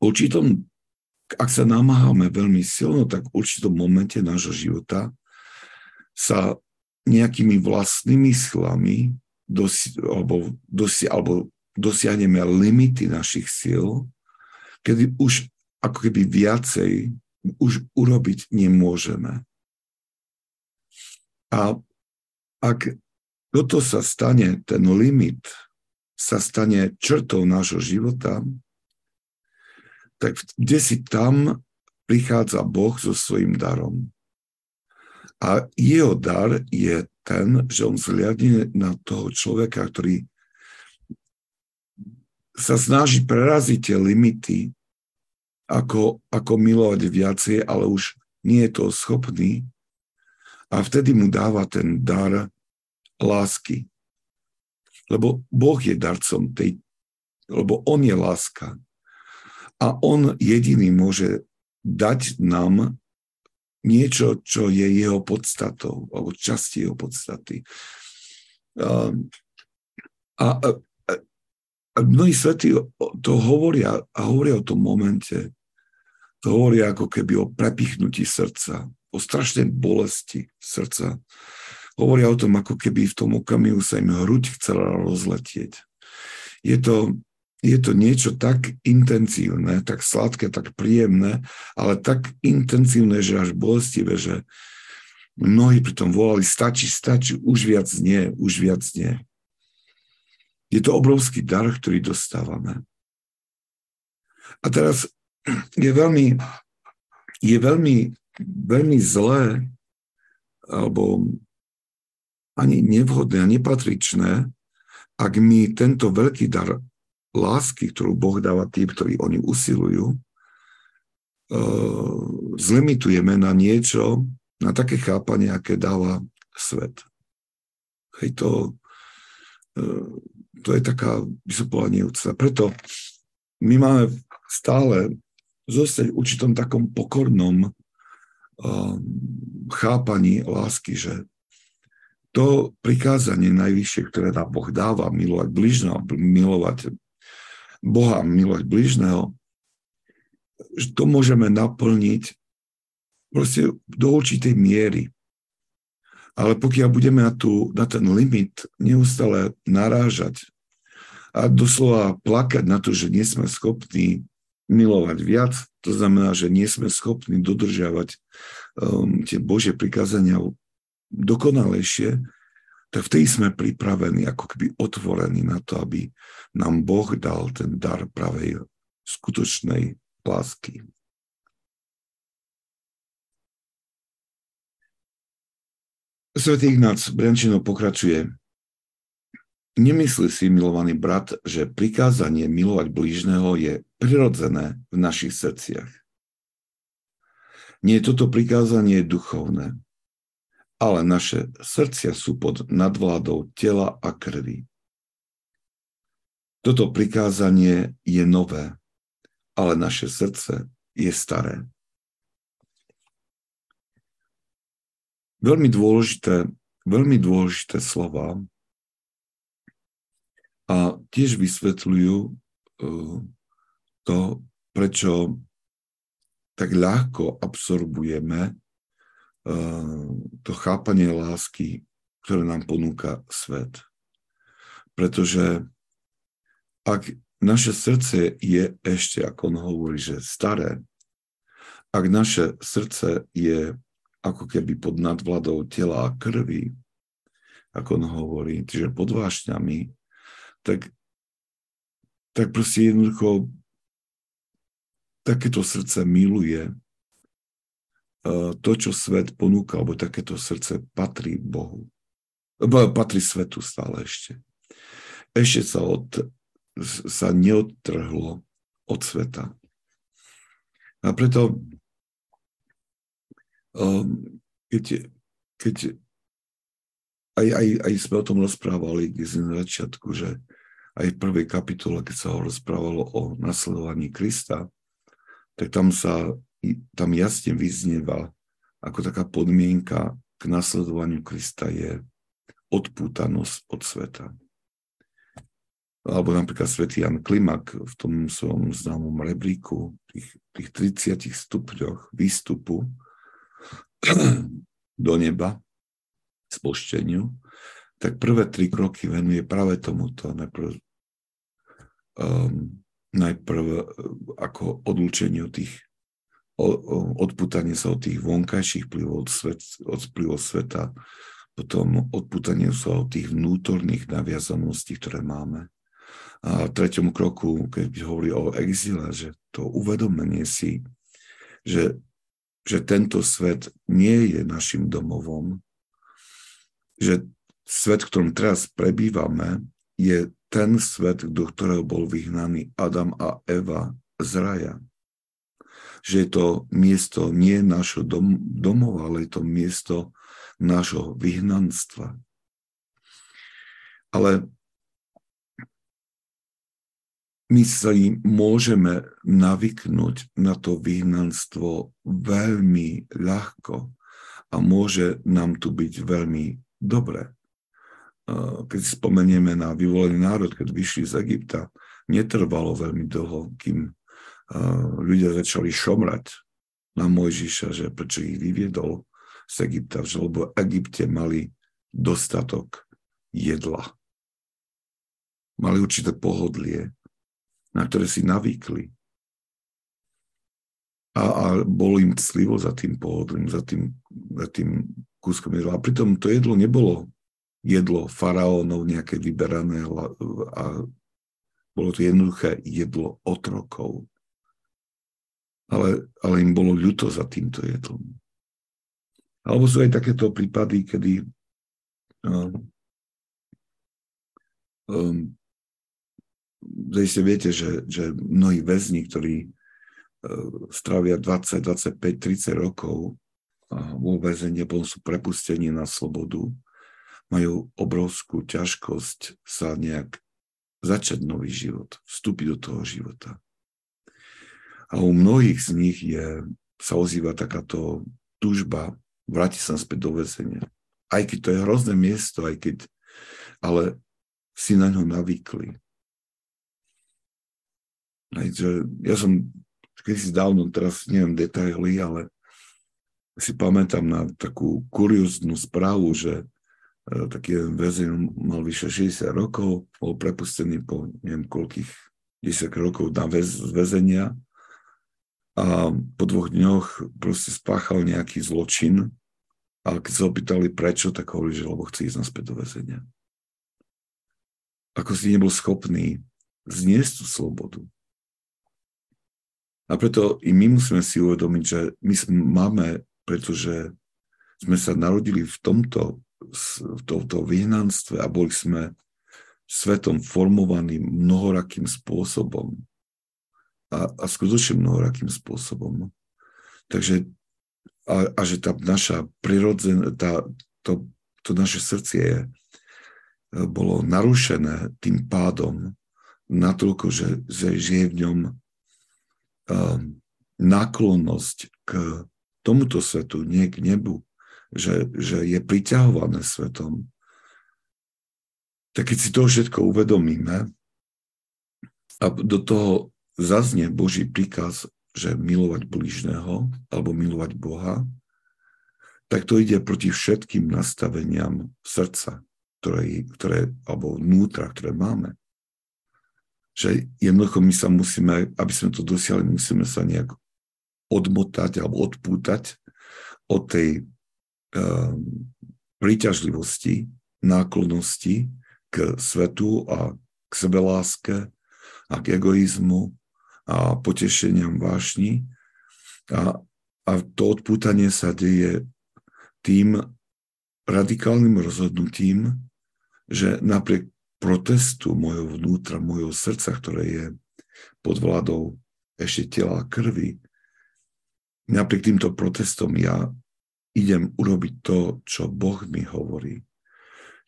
určitom ak sa namáhame veľmi silno, tak v určitom momente nášho života sa nejakými vlastnými silami dosi, alebo, dosi, alebo dosiahneme limity našich síl, kedy už ako keby viacej už urobiť nemôžeme. A ak toto sa stane, ten limit sa stane črtou nášho života, tak kde si tam prichádza Boh so svojím darom. A jeho dar je ten, že on zliadne na toho človeka, ktorý sa snaží preraziť tie limity, ako, ako milovať viacej, ale už nie je to schopný. A vtedy mu dáva ten dar lásky. Lebo Boh je darcom tej, lebo on je láska a on jediný môže dať nám niečo, čo je jeho podstatou, alebo časti jeho podstaty. A, a, a mnohí svetí to hovoria a hovoria o tom momente. To hovoria ako keby o prepichnutí srdca, o strašnej bolesti srdca. Hovoria o tom, ako keby v tom okamihu sa im hruď chcela rozletieť. Je to, je to niečo tak intenzívne, tak sladké, tak príjemné, ale tak intenzívne, že až bolestivé, že mnohí pri tom volali, stačí, stačí, už viac nie, už viac nie. Je to obrovský dar, ktorý dostávame. A teraz je veľmi, je veľmi, veľmi zlé, alebo ani nevhodné a nepatričné, ak my tento veľký dar lásky, ktorú Boh dáva tým, ktorí oni usilujú, uh, zlimitujeme na niečo, na také chápanie, aké dáva svet. Hej, to, uh, to je taká, by som povedal. Preto my máme stále zostať v určitom takom pokornom um, chápaní lásky, že to prikázanie najvyššie, ktoré nám Boh dáva, milovať bližného, milovať Boha, milovať bližného, že to môžeme naplniť proste do určitej miery. Ale pokiaľ budeme na, tú, na ten limit neustále narážať a doslova plakať na to, že nie sme schopní milovať viac, to znamená, že nie sme schopní dodržiavať um, tie Božie prikázania dokonalejšie, tak vtedy sme pripravení, ako keby otvorení na to, aby nám Boh dal ten dar pravej skutočnej lásky. Svetý Ignác Brenčino pokračuje. Nemyslí si, milovaný brat, že prikázanie milovať blížneho je prirodzené v našich srdciach. Nie, toto prikázanie je duchovné ale naše srdcia sú pod nadvládou tela a krvi. Toto prikázanie je nové, ale naše srdce je staré. Veľmi dôležité, veľmi dôležité slova a tiež vysvetľujú uh, to, prečo tak ľahko absorbujeme to chápanie lásky, ktoré nám ponúka svet. Pretože ak naše srdce je ešte, ako on hovorí, že staré, ak naše srdce je ako keby pod nadvladou tela a krvi, ako on hovorí, čiže pod vášňami, tak, tak proste jednoducho takéto srdce miluje to, čo svet ponúka, alebo takéto srdce patrí Bohu. Patrí svetu stále ešte. Ešte sa, od, sa neodtrhlo od sveta. A preto, um, keď, keď aj, aj, aj sme o tom rozprávali na začiatku, že aj v prvej kapitole, keď sa ho rozprávalo o nasledovaní Krista, tak tam sa tam jasne vyznieva ako taká podmienka k nasledovaniu Krista je odpútanosť od sveta. Alebo napríklad svätý Jan Klimak v tom svojom známom rebríku, tých, tých 30 stupňoch výstupu do neba, spošteniu, tak prvé tri kroky venuje práve tomuto. Najprv, um, najprv ako odlúčenie od tých odputanie sa od tých vonkajších vplyvov, svet, od vplyvov sveta, potom odputanie sa od tých vnútorných naviazaností, ktoré máme. A v treťom kroku, keď hovorí o exile, že to uvedomenie si, že, že tento svet nie je našim domovom, že svet, v ktorom teraz prebývame, je ten svet, do ktorého bol vyhnaný Adam a Eva z raja že je to miesto nie našho dom, domova, ale je to miesto nášho vyhnanstva. Ale my sa môžeme navyknúť na to vyhnanstvo veľmi ľahko a môže nám tu byť veľmi dobre. Keď spomenieme na vyvolený národ, keď vyšli z Egypta, netrvalo veľmi dlho, kým ľudia začali šomrať na Mojžiša, že prečo ich vyviedol z Egypta, že lebo Egypte mali dostatok jedla. Mali určité pohodlie, na ktoré si navýkli. A, a bol im clivo za tým pohodlím, za tým, za tým kúskom jedla. A pritom to jedlo nebolo jedlo faraónov nejaké vyberané a bolo to jednoduché jedlo otrokov. Ale, ale im bolo ľuto za týmto jedlom. Alebo sú aj takéto prípady, kedy um, um, si viete, že, že mnohí väzni, ktorí uh, strávia 20, 25, 30 rokov uh, vo väzení, potom sú prepustení na slobodu, majú obrovskú ťažkosť sa nejak začať nový život, vstúpiť do toho života. A u mnohých z nich je, sa ozýva takáto túžba vrátiť sa späť do väzenia. Aj keď to je hrozné miesto, aj keď, ale si na ňo navykli. Ja som keď si dávno, teraz neviem detaily, ale si pamätám na takú kurióznu správu, že e, taký väzeň mal vyše 60 rokov, bol prepustený po neviem koľkých 10 rokov na väz, väzenia a po dvoch dňoch proste spáchal nejaký zločin a keď sa opýtali prečo, tak hovorí, že lebo chce ísť naspäť do väzenia. Ako si nebol schopný zniesť tú slobodu. A preto i my musíme si uvedomiť, že my máme, pretože sme sa narodili v tomto, v tomto vyhnanstve a boli sme svetom formovaným mnohorakým spôsobom a, a skutočne mnohorakým spôsobom. Takže a, a že tá naša prirodzená, tá, to, to naše srdcie je, bolo narušené tým pádom natoľko, že, že je v ňom um, náklonnosť k tomuto svetu, nie k nebu, že, že je priťahované svetom. Tak keď si to všetko uvedomíme a do toho zaznie Boží príkaz, že milovať blížneho alebo milovať Boha, tak to ide proti všetkým nastaveniam srdca, ktoré, ktoré, alebo vnútra, ktoré máme. Že jednoducho my sa musíme, aby sme to dosiahli, musíme sa nejak odmotať alebo odpútať od tej príťažlivosti, náklonnosti k svetu a k sebeláske a k egoizmu a potešeniam vášni. A, a to odpútanie sa deje tým radikálnym rozhodnutím, že napriek protestu mojho vnútra, mojho srdca, ktoré je pod vládou ešte tela a krvi, napriek týmto protestom ja idem urobiť to, čo Boh mi hovorí,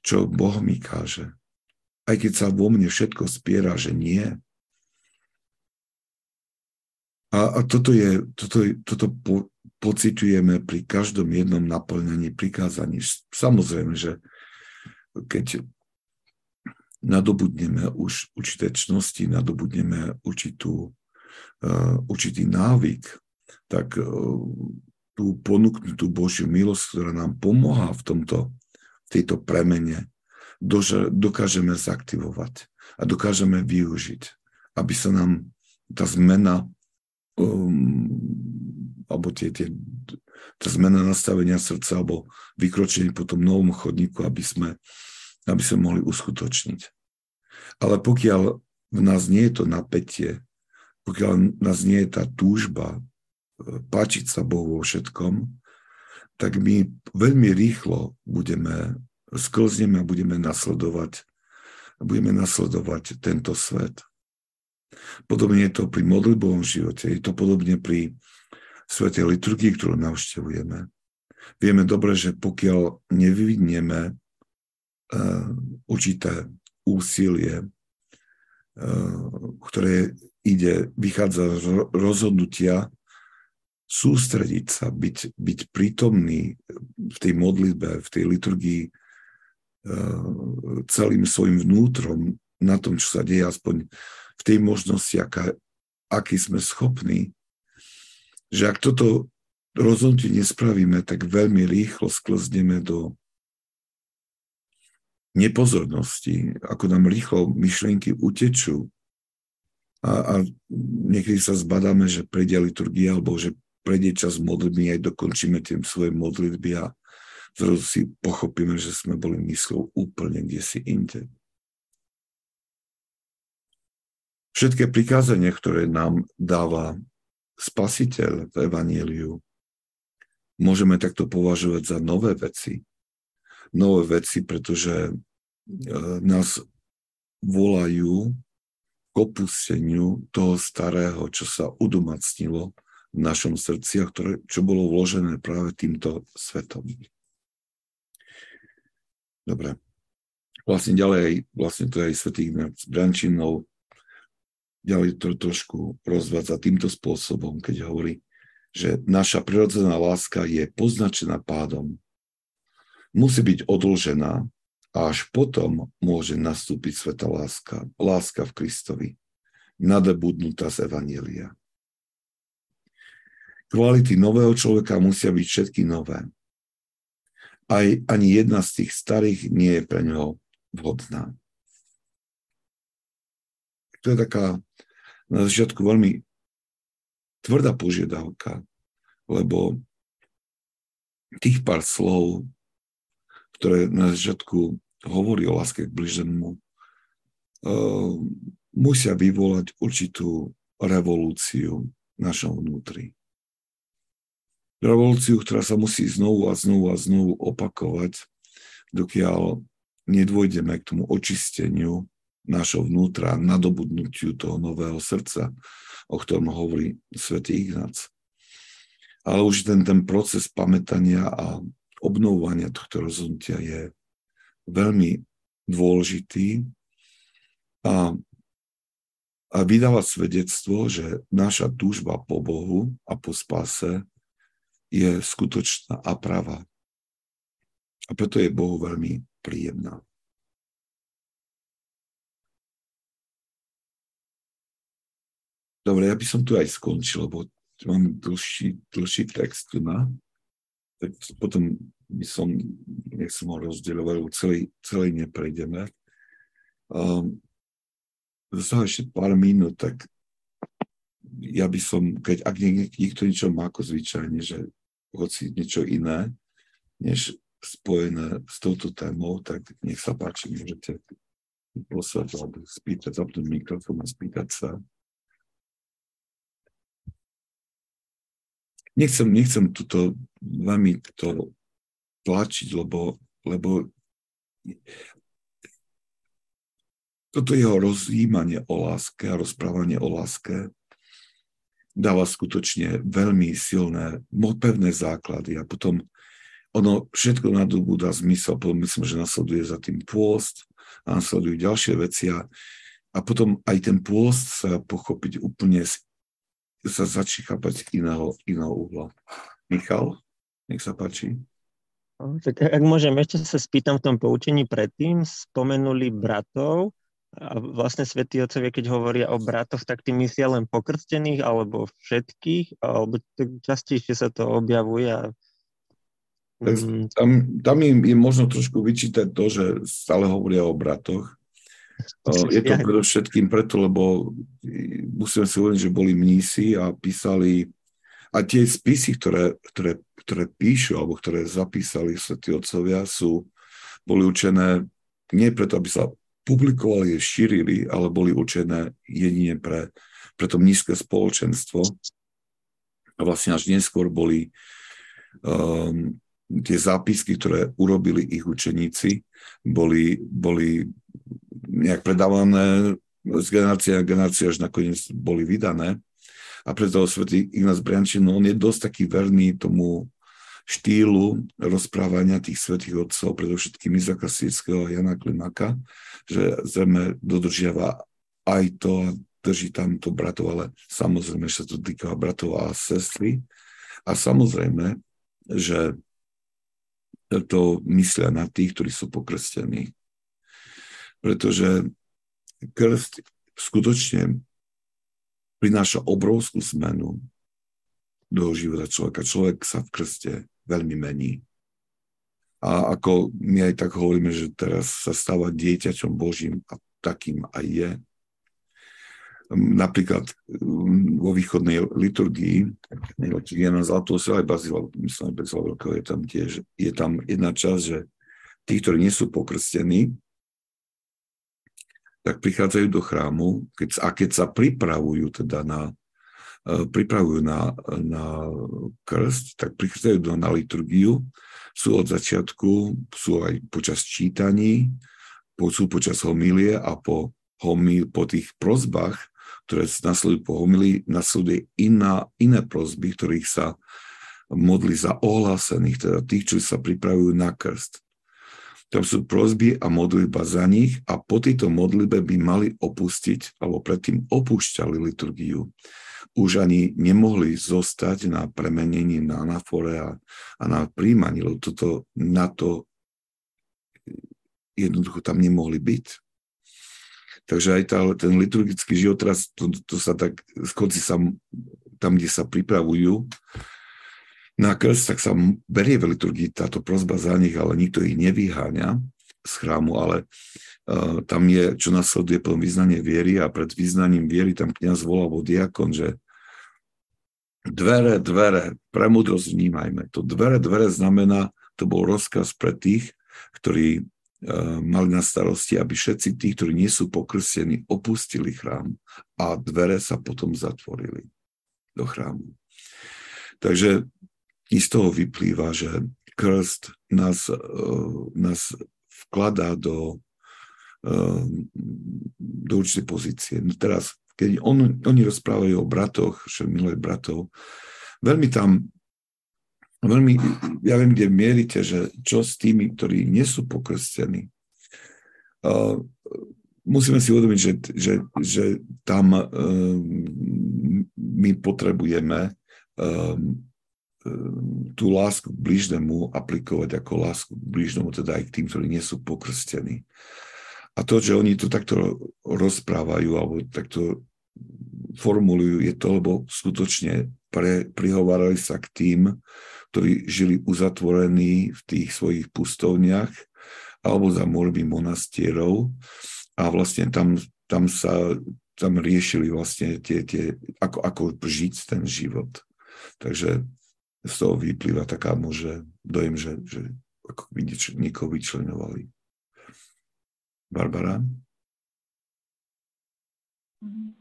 čo Boh mi káže. Aj keď sa vo mne všetko spiera, že nie, a, a toto, je, toto, toto po, pocitujeme pri každom jednom naplňaní prikázaní. Samozrejme, že keď nadobudneme už určité čnosti, nadobudneme určitú, uh, určitý návyk, tak uh, tú ponúknutú Božiu milosť, ktorá nám pomáha v tomto, tejto premene, dože, dokážeme zaktivovať a dokážeme využiť, aby sa nám tá zmena um, alebo tie, tie, tá zmena nastavenia srdca alebo vykročenie po tom novom chodníku, aby sme, aby sme mohli uskutočniť. Ale pokiaľ v nás nie je to napätie, pokiaľ v nás nie je tá túžba páčiť sa Bohu vo všetkom, tak my veľmi rýchlo budeme, sklzneme a budeme nasledovať, budeme nasledovať tento svet. Podobne je to pri modlitbovom živote, je to podobne pri svetej liturgii, ktorú navštevujeme. Vieme dobre, že pokiaľ nevyvinieme uh, určité úsilie, uh, ktoré ide, vychádza z rozhodnutia sústrediť sa, byť, byť prítomný v tej modlitbe, v tej liturgii uh, celým svojim vnútrom na tom, čo sa deje, aspoň v tej možnosti, aká, aký sme schopní, že ak toto rozhodnutie nespravíme, tak veľmi rýchlo sklzneme do nepozornosti, ako nám rýchlo myšlienky utečú. A, a niekedy sa zbadáme, že prejde liturgia alebo že prejde čas modlitby aj dokončíme tie svoje modlitby a zrazu si pochopíme, že sme boli myslou úplne kde si inde. Všetké prikázania, ktoré nám dáva spasiteľ v Evangeliu, môžeme takto považovať za nové veci. Nové veci, pretože e, nás volajú k opusteniu toho starého, čo sa udomacnilo v našom srdci a ktoré, čo bolo vložené práve týmto svetom. Dobre. Vlastne ďalej, vlastne to je aj svetý Ignác Brančinov ďalej to trošku rozvádza týmto spôsobom, keď hovorí, že naša prirodzená láska je poznačená pádom. Musí byť odložená a až potom môže nastúpiť sveta láska, láska v Kristovi, nadebudnutá z Evanielia. Kvality nového človeka musia byť všetky nové. Aj ani jedna z tých starých nie je pre neho vhodná. To je taká na začiatku veľmi tvrdá požiadavka, lebo tých pár slov, ktoré na začiatku hovorí o láske k bližnému, uh, musia vyvolať určitú revolúciu v našom vnútri. Revolúciu, ktorá sa musí znovu a znovu a znovu opakovať, dokiaľ nedôjdeme k tomu očisteniu nášho vnútra, nadobudnutiu toho nového srdca, o ktorom hovorí svätý Ignác. Ale už ten, ten proces pamätania a obnovovania tohto rozhodnutia je veľmi dôležitý a, a vydáva svedectvo, že naša túžba po Bohu a po spáse je skutočná a pravá. A preto je Bohu veľmi príjemná. Dobre, ja by som tu aj skončil, lebo mám dlhší, dlhší text tu na. Tak potom by som, nech som ho rozdeľoval, celý, celý neprejdeme. Um, Zostalo ešte pár minút, tak ja by som, keď ak niekto niečo má ako zvyčajne, že hoci niečo iné, než spojené s touto témou, tak nech sa páči, môžete poslať alebo spýtať, zapnúť mikrofón a spýtať sa. nechcem, nechcem tuto veľmi to tlačiť, lebo, lebo toto jeho rozjímanie o láske a rozprávanie o láske dáva skutočne veľmi silné, pevné základy a potom ono všetko nadobúda zmysel, potom myslím, že nasleduje za tým pôst a nasledujú ďalšie veci a, a potom aj ten pôst sa pochopiť úplne sa začne chápať iného, iného uhla. Michal, nech sa páči. Tak ak môžem, ešte sa spýtam v tom poučení predtým, spomenuli bratov a vlastne svätí otcovia, keď hovoria o bratoch, tak tým myslia len pokrstených alebo všetkých, alebo tak častejšie sa to objavuje a tam, tam im je možno trošku vyčítať to, že stále hovoria o bratoch, je to predovšetkým preto, lebo musíme si uvedomiť, že boli mnísi a písali a tie spisy, ktoré, ktoré, ktoré píšu alebo ktoré zapísali svätí otcovia, sú, boli učené nie preto, aby sa publikovali, šírili, ale boli učené jedine pre, pre to nízke spoločenstvo. A vlastne až neskôr boli um, tie zápisky, ktoré urobili ich učeníci, boli, boli nejak predávané z generácie na generáciu, až nakoniec boli vydané. A preto svätý Ignác Briančin, no on je dosť taký verný tomu štýlu rozprávania tých svetých otcov, predovšetkým Izaka Sieckého a Jana Klimaka, že zrejme dodržiava aj to drží tam to bratov, ale samozrejme, že sa to týka bratov a sestry. A samozrejme, že to myslia na tých, ktorí sú pokrstení pretože krst skutočne prináša obrovskú zmenu do života človeka. Človek sa v krste veľmi mení. A ako my aj tak hovoríme, že teraz sa stáva dieťaťom Božím a takým aj je. Napríklad mm, vo východnej liturgii, na Zlatou aj Bazila, myslím, bez veľkého je tam tiež, je tam jedna časť, že tí, ktorí nie sú pokrstení, tak prichádzajú do chrámu keď, a keď sa pripravujú teda na, pripravujú na, na krst, tak prichádzajú do, na liturgiu, sú od začiatku, sú aj počas čítaní, sú počas homilie a po, homil, po tých prozbách, ktoré nasledujú po homilii, nasleduje iná, iné prozby, ktorých sa modli za ohlásených, teda tých, čo sa pripravujú na krst. Tam sú prozby a modlitba za nich a po tejto modlitbe by mali opustiť, alebo predtým opúšťali liturgiu. Už ani nemohli zostať na premenení, na anafore a, a na príjmaní, lebo toto, na to jednoducho tam nemohli byť. Takže aj tá, ten liturgický život teraz, to, to sa tak, konci sa tam, kde sa pripravujú, na krst, tak sa berie v liturgii táto prozba za nich, ale nikto ich nevyháňa z chrámu, ale uh, tam je, čo nasleduje potom vyznanie viery a pred vyznaním viery tam kniaz volá vo diakon, že dvere, dvere, premudrosť vnímajme. To dvere, dvere znamená, to bol rozkaz pre tých, ktorí uh, mali na starosti, aby všetci tí, ktorí nie sú pokrstení, opustili chrám a dvere sa potom zatvorili do chrámu. Takže i z toho vyplýva, že krst nás, eh, nás vkladá do, eh, do určitej pozície. No teraz, keď on, oni rozprávajú o bratoch, že miluje bratov, veľmi tam, veľmi, ja viem, kde mierite, že čo s tými, ktorí nie sú pokrstení. Uh, musíme si uvedomiť, že, že, že tam uh, my potrebujeme um, tú lásku k blížnemu aplikovať ako lásku k blížnemu, teda aj k tým, ktorí nie sú pokrstení. A to, že oni to takto rozprávajú alebo takto formulujú, je to, lebo skutočne pre, prihovárali sa k tým, ktorí žili uzatvorení v tých svojich pustovniach alebo za morby monastierov a vlastne tam, tam sa tam riešili vlastne tie, tie ako, ako žiť ten život. Takže z toho vyplýva taká môže dojem, že, že ako nieč, niekoho vyčlenovali. Barbara? Slava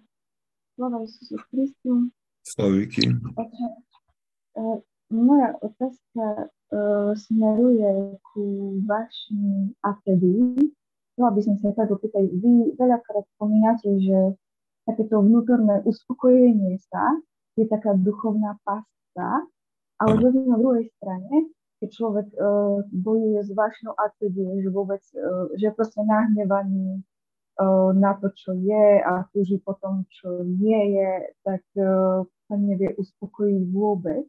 Isusu Christu. Slavíky. E, moja otázka smeruje ku vašim atedii. Chcela by som sa tak opýtať, vy veľakrát spomínate, že takéto vnútorné uspokojenie sa je taká duchovná pasta, ale zase na druhej strane, keď človek bojuje s vášnou atediou, že vôbec, že proste nahnevaný na to, čo je a túži po tom, čo nie je, tak uh, sa nevie uspokojiť vôbec.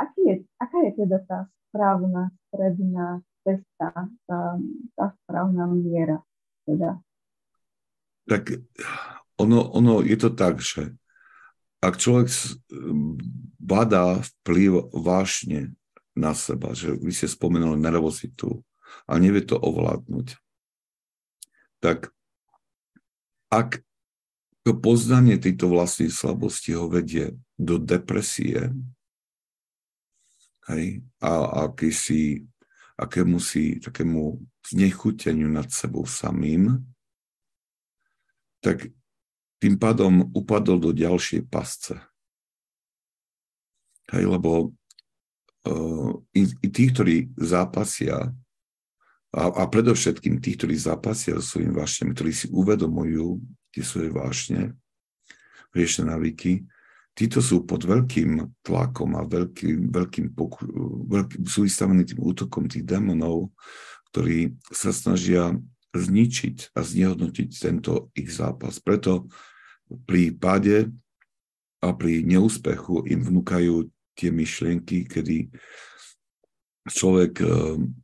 Aký je, aká je teda tá správna stredná cesta, tá, tá správna miera? Teda? Tak ono, ono je to tak, že ak človek badá vplyv vášne na seba, že vy ste spomenuli nervozitu a nevie to ovládnuť, tak ak poznanie tejto vlastnej slabosti ho vedie do depresie hej, a akýsi, akému si, takému znechuteniu nad sebou samým, tak tým pádom upadol do ďalšej pasce. Hej, lebo uh, i, i tí, ktorí zápasia, a, a predovšetkým tí, ktorí zápasia so svojimi vášňami, ktorí si uvedomujú tie svoje vášne, riešne návyky, títo sú pod veľkým tlakom a veľkým, veľkým, poku, veľkým sú vystavení tým útokom tých démonov, ktorí sa snažia zničiť a znehodnotiť tento ich zápas. Preto pri páde a pri neúspechu im vnúkajú tie myšlienky, kedy človek eh,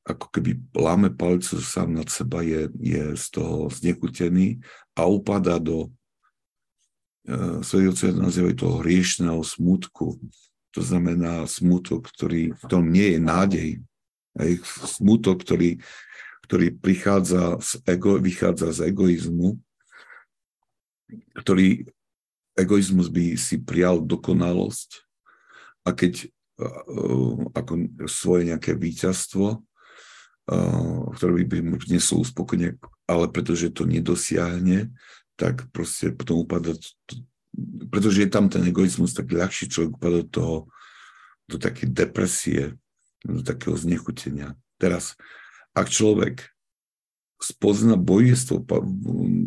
ako keby láme palcu sám nad seba, je, je z toho znekutený a upadá do Svetí otcovia nazývajú toho hriešného smutku. To znamená smutok, ktorý, v tom nie je nádej. Aj smutok, ktorý, ktorý prichádza z ego, vychádza z egoizmu, ktorý egoizmus by si prijal dokonalosť a keď ako svoje nejaké víťazstvo, ktoré by mu prineslo uspokojenie, ale pretože to nedosiahne, tak proste potom upada, pretože je tam ten egoizmus, tak ľahšie človek upada do toho, do také depresie, do takého znechutenia. Teraz, ak človek spozna tou,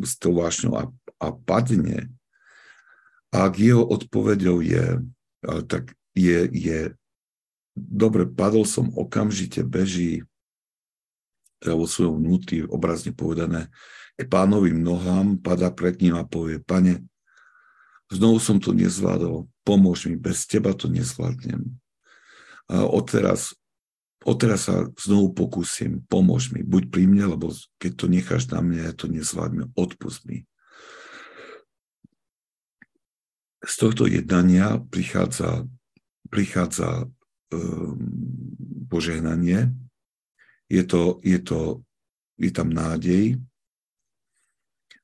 s tou vášňou a, a padne, a ak jeho odpovedou je, tak je, je dobre, padol som okamžite, beží vo svojom vnútri, obrazne povedané, k pánovým nohám, pada pred ním a povie, pane, znovu som to nezvládol, pomôž mi, bez teba to nezvládnem. A odteraz, odteraz sa znovu pokúsim, pomôž mi, buď pri mne, lebo keď to necháš na mňa, ja to nezvládnem, odpust mi. Z tohto jednania prichádza prichádza požehnanie, je, to, je, to, je tam nádej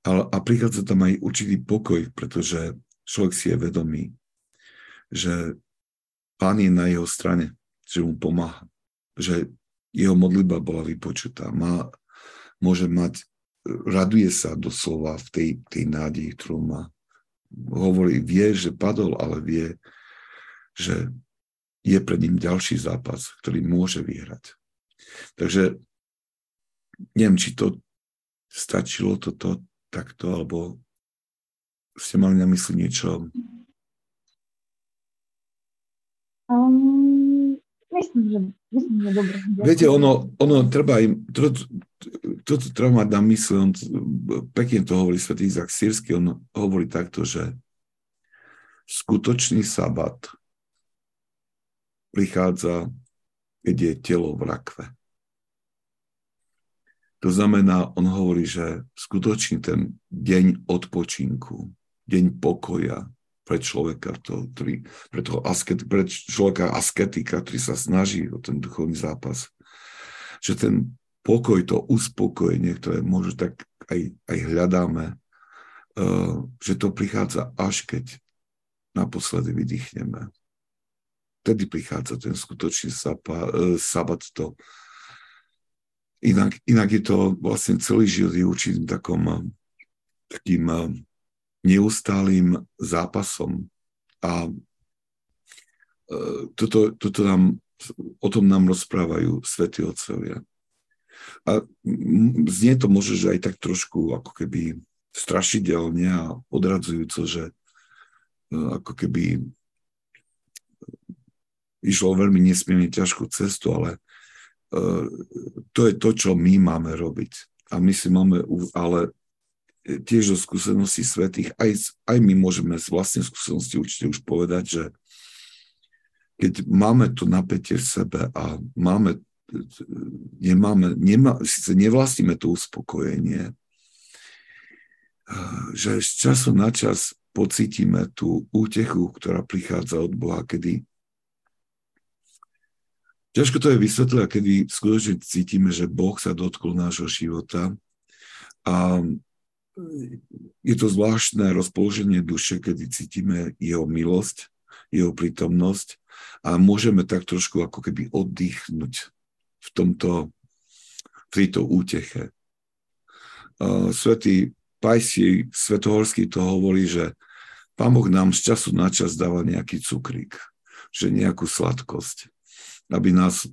ale, a prichádza tam aj určitý pokoj, pretože človek si je vedomý, že pán je na jeho strane, že mu pomáha, že jeho modlitba bola vypočutá, má, môže mať, raduje sa doslova v tej, tej nádeji, ktorú má. Hovorí, vie, že padol, ale vie, že je pred ním ďalší zápas, ktorý môže vyhrať. Takže neviem, či to stačilo toto takto, alebo ste mali na mysli niečo? Um, myslím, že, myslím, že dobre. Viete, ono, ono treba im, toto to, to treba mať na mysli, on pekne to hovorí svätý Izak Sírsky, on hovorí takto, že skutočný sabat prichádza, keď je telo v rakve. To znamená, on hovorí, že skutočne ten deň odpočinku, deň pokoja pre človeka, to, ktorý, pre, toho asket, pre človeka asketika, ktorý sa snaží o ten duchovný zápas, že ten pokoj, to uspokojenie, ktoré možno tak aj, aj hľadáme, uh, že to prichádza až keď naposledy vydýchneme vtedy prichádza ten skutočný sapa, e, sabat. To. Inak, inak je to vlastne celý život je určitým takom, e, takým e, neustálým zápasom. A toto, toto nám, o tom nám rozprávajú svätí otcovia. A znie to môže, že aj tak trošku ako keby strašidelne a odradzujúco, že ako keby išlo veľmi nesmierne ťažkú cestu, ale uh, to je to, čo my máme robiť. A my si máme, ale tiež zo skúseností svetých, aj, aj my môžeme z vlastnej skúsenosti určite už povedať, že keď máme to napätie v sebe a máme, nemáme, nemá, síce nevlastníme to uspokojenie, že z času na čas pocítime tú útechu, ktorá prichádza od Boha, kedy Ťažko to je vysvetliť, kedy skutočne cítime, že Boh sa dotkol nášho života a je to zvláštne rozpoloženie duše, kedy cítime jeho milosť, jeho prítomnosť a môžeme tak trošku ako keby oddychnúť v tomto, v tejto úteche. Svetý Pajsi Svetohorský to hovorí, že Pán Boh nám z času na čas dáva nejaký cukrík, že nejakú sladkosť aby nás,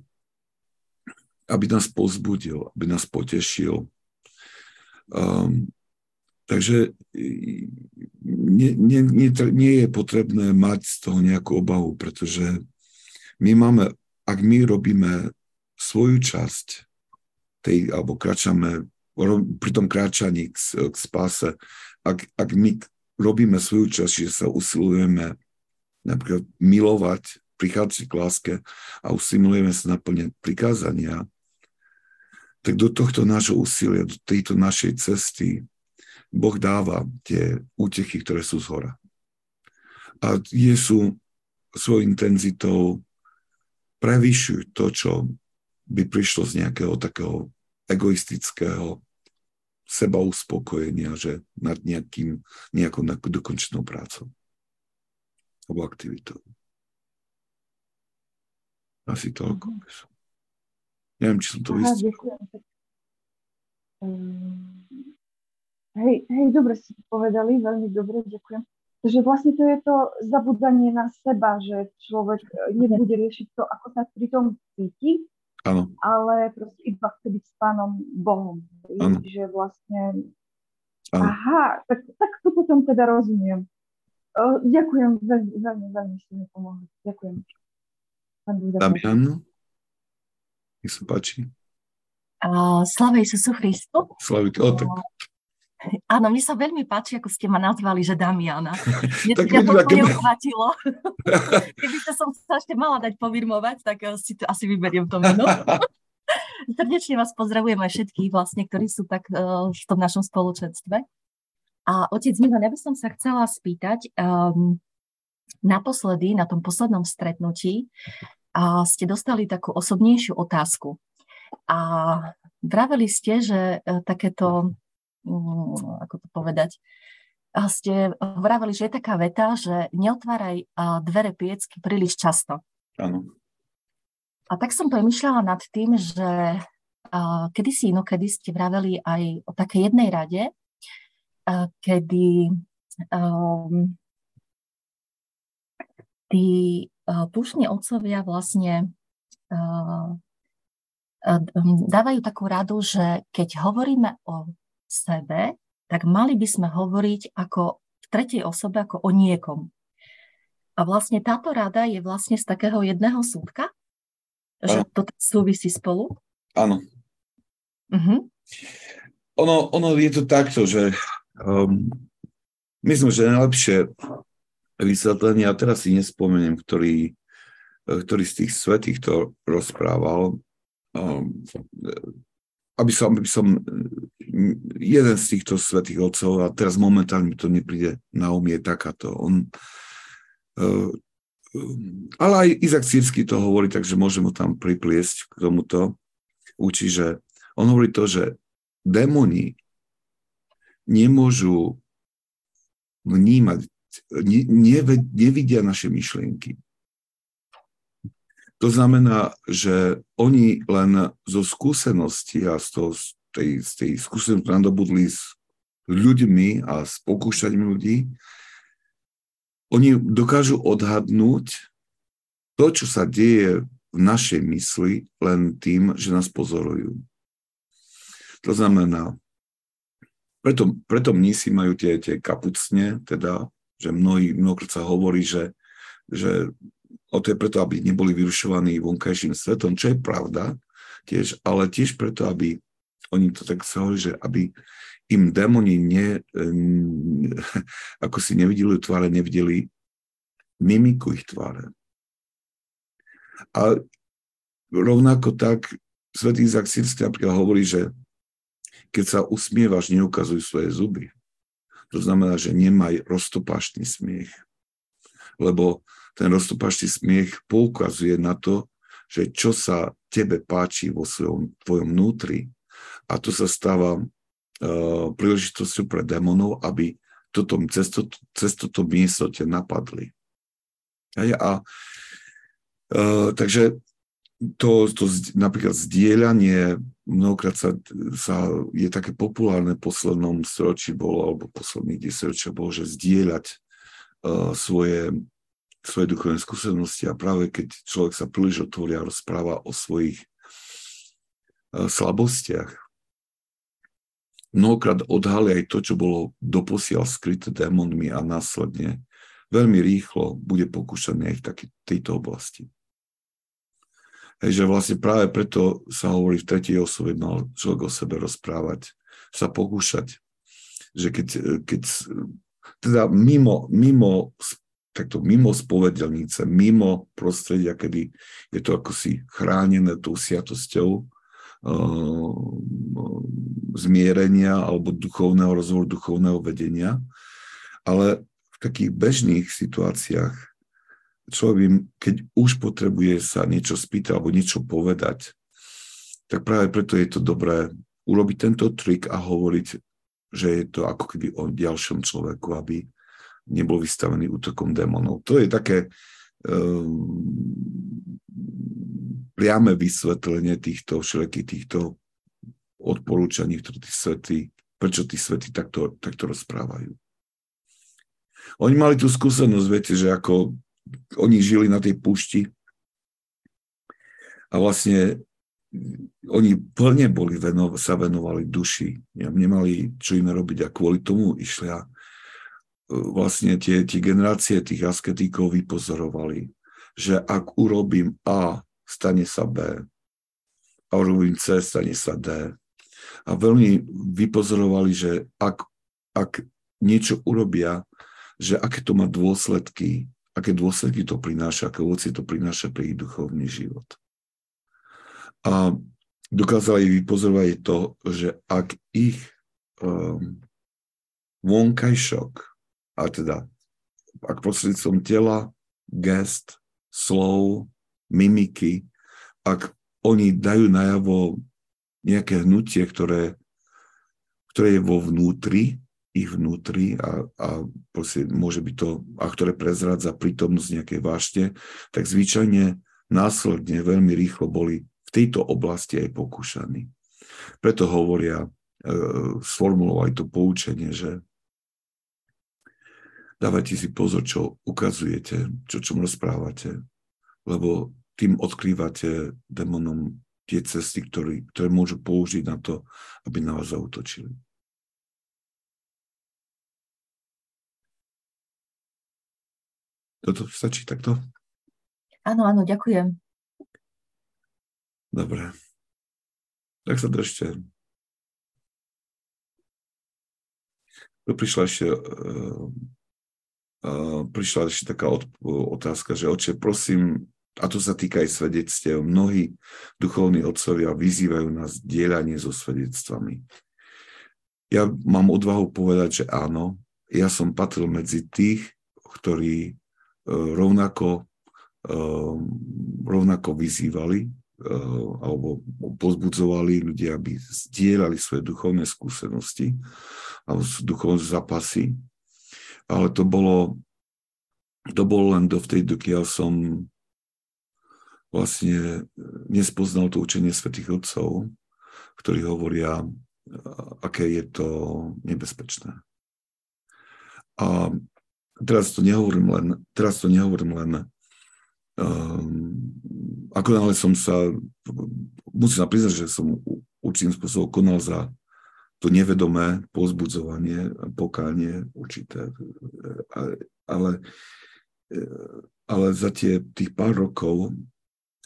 aby nás pozbudil, aby nás potešil. Um, takže nie, nie, nie, nie je potrebné mať z toho nejakú obavu, pretože my máme, ak my robíme svoju časť tej, alebo kráčame, pri tom kráčaní k, k spáse, ak, ak my robíme svoju časť, že sa usilujeme napríklad milovať prichádzať k láske a usimulujeme sa naplňať prikázania, tak do tohto nášho úsilia, do tejto našej cesty Boh dáva tie útechy, ktoré sú z hora. a je sú svojou intenzitou prevyšujú to, čo by prišlo z nejakého takého egoistického seba uspokojenia, že nad nejakým, nejakou dokončenou prácou alebo aktivitou. Asi toľko. Mm-hmm. Neviem, či som to vystihol. Um, hej, hej, dobre ste povedali, veľmi dobre, ďakujem. Takže vlastne to je to zabudanie na seba, že človek e, nebude riešiť to, ako sa pri tom cíti, ano. ale proste iba chce byť s pánom Bohom. Ano. Že vlastne... Ano. Aha, tak, tak to potom teda rozumiem. O, ďakujem, veľmi, veľmi, veľmi ste mi pomohli. Ďakujem. Damian, nech sa páči. Uh, Sláva Isusu Christu. Slavite, o tak. Áno, mne sa veľmi páči, ako ste ma nazvali, že Damiana. Mne to úplne uchvátilo. Keby som sa ešte mala dať povírmovať, tak eh, si to asi vyberiem to meno. Srdečne vás pozdravujem aj všetkých vlastne, ktorí sú tak uh, v tom našom spoločenstve. A otec Milan, ja by som sa chcela spýtať, um, naposledy, na tom poslednom stretnutí, uh, ste dostali takú osobnejšiu otázku. A vraveli ste, že uh, takéto Mm, ako to povedať, a ste vraveli, že je taká veta, že neotváraj dvere piecky príliš často. Áno. A tak som premyšľala nad tým, že kedysi inokedy ste vraveli aj o takej jednej rade, kedy um, tí uh, tušní otcovia vlastne uh, dávajú takú radu, že keď hovoríme o sebe, tak mali by sme hovoriť ako v tretej osobe, ako o niekom. A vlastne táto rada je vlastne z takého jedného súdka, že to súvisí spolu? Áno. Uh-huh. Ono, ono je to takto, že um, myslím, že najlepšie vysvetlenie, a teraz si nespomeniem, ktorý, ktorý z tých svetých to rozprával, um, aby som, aby som jeden z týchto svetých otcov, a teraz momentálne mi to nepríde na um, takáto. On, uh, ale aj Izak Sírsky to hovorí, takže môžem ho tam pripliesť k tomuto. Učí, že on hovorí to, že démoni nemôžu vnímať, ne, nevidia naše myšlienky. To znamená, že oni len zo skúsenosti a z, toho, z tej, z tej skúsenosti nadobudli s ľuďmi a s pokúšaním ľudí, oni dokážu odhadnúť to, čo sa deje v našej mysli len tým, že nás pozorujú. To znamená, preto, preto mnísi majú tie, tie kapucne, teda, že mnohí, mnohokrát sa hovorí, že, že O to je preto, aby neboli vyrušovaní vonkajším svetom, čo je pravda tiež, ale tiež preto, aby oni to tak sa hovorí, že aby im démoni ne, ako si nevideli tváre, nevideli mimiku ich tváre. A rovnako tak svätý Izak Sirský napríklad hovorí, že keď sa usmievaš, neukazuj svoje zuby. To znamená, že nemaj roztopáštny smiech. Lebo ten roztopaštý smiech poukazuje na to, že čo sa tebe páči vo svojom tvojom vnútri. A to sa stáva uh, príležitosťou pre démonov, aby toto, cez, to, cez toto miesto ťa napadli. Hej, a uh, takže to, to napríklad zdieľanie mnohokrát sa, sa je také populárne v poslednom storočí bolo, alebo posledných desaťročia bolo, že zdieľať uh, svoje svoje duchovné skúsenosti a práve keď človek sa príliš otvoria a rozpráva o svojich uh, slabostiach, mnohokrát odhalí aj to, čo bolo doposiaľ skryté démonmi a následne veľmi rýchlo bude pokúšaný aj v tejto oblasti. Hej, že vlastne práve preto sa hovorí v tretej osobe, mal človek o sebe rozprávať, sa pokúšať, že keď, keď teda mimo, mimo takto mimo spovedelnice, mimo prostredia, kedy je to ako si chránené tou sviatosťou uh, zmierenia alebo duchovného rozhovoru, duchovného vedenia. Ale v takých bežných situáciách človek, keď už potrebuje sa niečo spýtať alebo niečo povedať, tak práve preto je to dobré urobiť tento trik a hovoriť, že je to ako keby o ďalšom človeku, aby nebol vystavený útokom démonov. To je také um, priame vysvetlenie týchto všelijakých týchto odporúčaní, ktoré tí svety, prečo tí svety takto, takto rozprávajú. Oni mali tú skúsenosť, viete, že ako oni žili na tej púšti a vlastne oni plne boli veno, sa venovali duši. Nemali čo iné robiť a kvôli tomu išli a e, vlastne tie, tie generácie tých asketíkov vypozorovali, že ak urobím A, stane sa B. A urobím C, stane sa D. A veľmi vypozorovali, že ak, ak niečo urobia, že aké to má dôsledky, aké dôsledky to prináša, aké ovocie to prináša pre ich duchovný život. A dokázali vypozorovať to, že ak ich um, vonkajšok, a teda ak prostredníctvom tela, gest, slov, mimiky, ak oni dajú najavo nejaké hnutie, ktoré, ktoré je vo vnútri, ich vnútri a, a môže byť to, a ktoré prezrádza prítomnosť nejakej vášne, tak zvyčajne následne veľmi rýchlo boli tejto oblasti aj pokúšaní. Preto hovoria, e, sformulovali to poučenie, že dávajte si pozor, čo ukazujete, čo čom rozprávate, lebo tým odkrývate démonom tie cesty, ktoré, ktoré môžu použiť na to, aby na vás zautočili. Toto stačí takto? Áno, áno, ďakujem. Dobre. Tak sa držte. Tu prišla ešte, uh, uh, prišla ešte taká od, otázka, že oče, prosím, a to sa týka aj svedectiev, mnohí duchovní otcovia vyzývajú nás dielanie so svedectvami. Ja mám odvahu povedať, že áno, ja som patril medzi tých, ktorí uh, rovnako, uh, rovnako vyzývali Eh, alebo pozbudzovali ľudia, aby zdieľali svoje duchovné skúsenosti alebo duchovné zápasy. Ale to bolo, to bolo len dovtedy, dokiaľ som vlastne nespoznal to učenie svätých Otcov, ktorí hovoria, aké je to nebezpečné. A teraz to nehovorím len, teraz to nehovorím len um, ako náhle som sa, musím sa priznať, že som určitým spôsobom konal za to nevedomé pozbudzovanie, pokánie určité, ale, ale za tie tých pár rokov,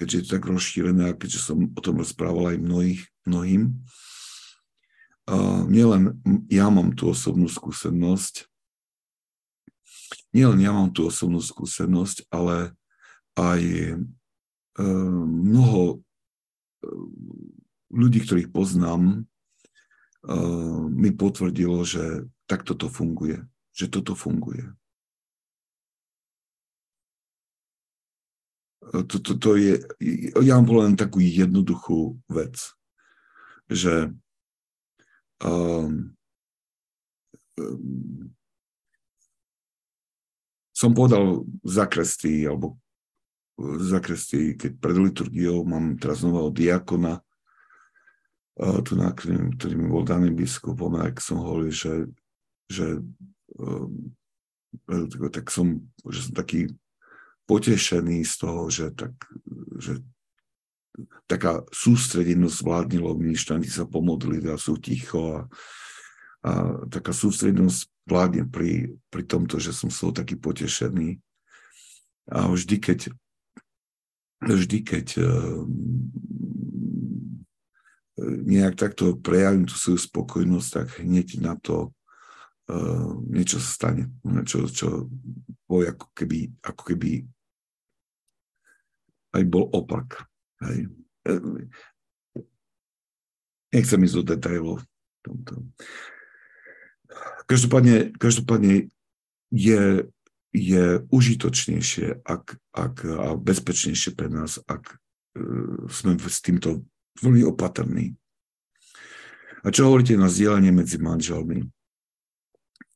keďže je to tak rozšírené a keďže som o tom rozprával aj mnohých, mnohým, uh, nielen ja mám tú osobnú skúsenosť, nielen ja mám tú osobnú skúsenosť, ale aj Ehm, mnoho ehm, ľudí, ktorých poznám, ehm, mi potvrdilo, že takto to funguje, že toto funguje. To, to, to je, ja mám len takú jednoduchú vec, že um, som povedal zakresty alebo zakrestí, keď pred liturgiou mám teraz nového diakona, tu na, ktorý mi bol daný biskupom, ak som hovoril, že, že um, tak som, že som taký potešený z toho, že, tak, že taká sústredenosť vládne, lebo ministranti sa pomodli a sú ticho a, a taká sústredenosť vládne pri, pri tomto, že som z taký potešený. A vždy, keď vždy, keď eh, nejak takto prejavím tú svoju spokojnosť, tak hneď na to uh, niečo sa stane. Čo, čo bol ako keby, ako keby aj bol opak. Hej. Nechcem ísť do detailov. Tomto. Každopádne, každopádne je, je užitočnejšie ak, ak, a bezpečnejšie pre nás, ak uh, sme s týmto veľmi opatrní. A čo hovoríte na zdieľanie medzi manželmi?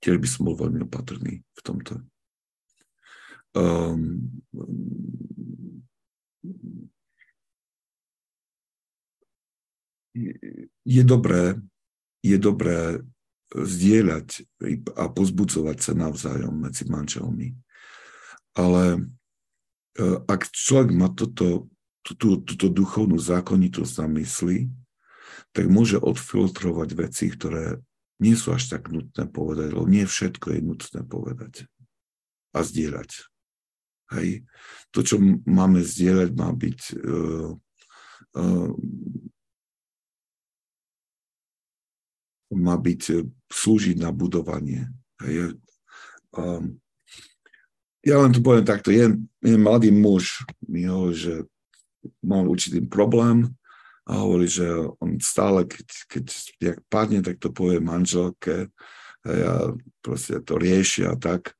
Tiež by som bol veľmi opatrný v tomto. Um, je dobré, je dobré zdieľať a pozbudzovať sa navzájom medzi manželmi. Ale e, ak človek má toto, túto, túto duchovnú zákonitosť na mysli, tak môže odfiltrovať veci, ktoré nie sú až tak nutné povedať, lebo nie všetko je nutné povedať a zdieľať. Hej. To, čo máme zdieľať, má byť uh, uh, má byť, e, slúžiť na budovanie. Hej. Um, ja len to poviem takto, je, je mladý muž, mi hovorí, že mal určitý problém a hovorí, že on stále, keď, keď jak padne, tak to povie manželke a proste to riešia a tak.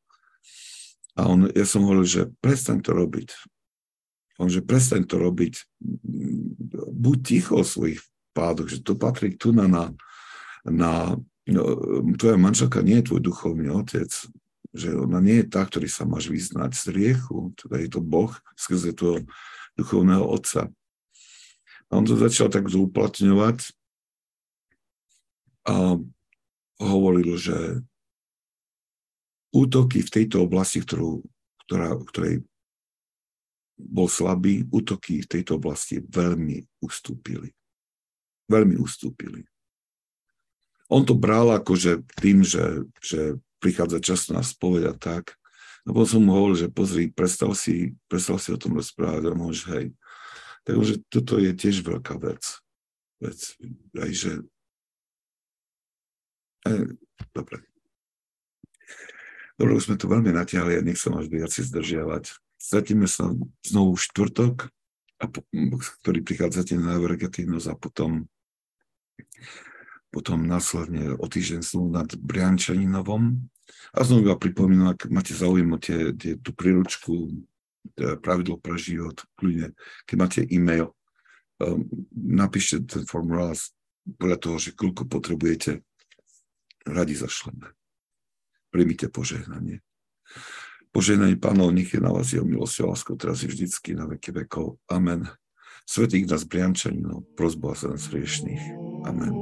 A on, ja som hovoril, že prestaň to robiť. On, že prestaň to robiť. Buď ticho o svojich pádoch, že to patrí tu na, na, na no, tvoja manželka nie je tvoj duchovný otec, že ona nie je tá, ktorý sa máš vyznať z riechu, teda je to Boh skrze tvojho duchovného otca. A on to začal tak zúplatňovať a hovoril, že útoky v tejto oblasti, ktorú, ktorá, ktorej bol slabý, útoky v tejto oblasti veľmi ustúpili. Veľmi ustúpili. On to bral ako, že tým, že, že prichádza čas na spoveď a tak. A potom som mu hovoril, že pozri, prestal si, prestal si o tom rozprávať a môžeš, hej. Takže toto je tiež veľká vec. vec aj, že... E, dobre. Dobre, už sme to veľmi natiahli a nechcem až viac zdržiavať. Stretíme sa znovu štvrtok, a po, ktorý prichádzate na Evergetínus a potom potom následne o týždeň sú nad Briančaninovom. A znovu iba pripomínam, ak máte záujem o tie, tie, tú príručku pravidlo pre život, kľudne, keď máte e-mail, um, napíšte ten formulár podľa toho, že koľko potrebujete, radi zašleme. Príjmite požehnanie. Požehnanie pánov, nech je na vás jeho milosť a láskou, teraz i vždycky, na veky vekov. Amen. Svetý nás Briančaninov, prozba za nás riešných. Amen.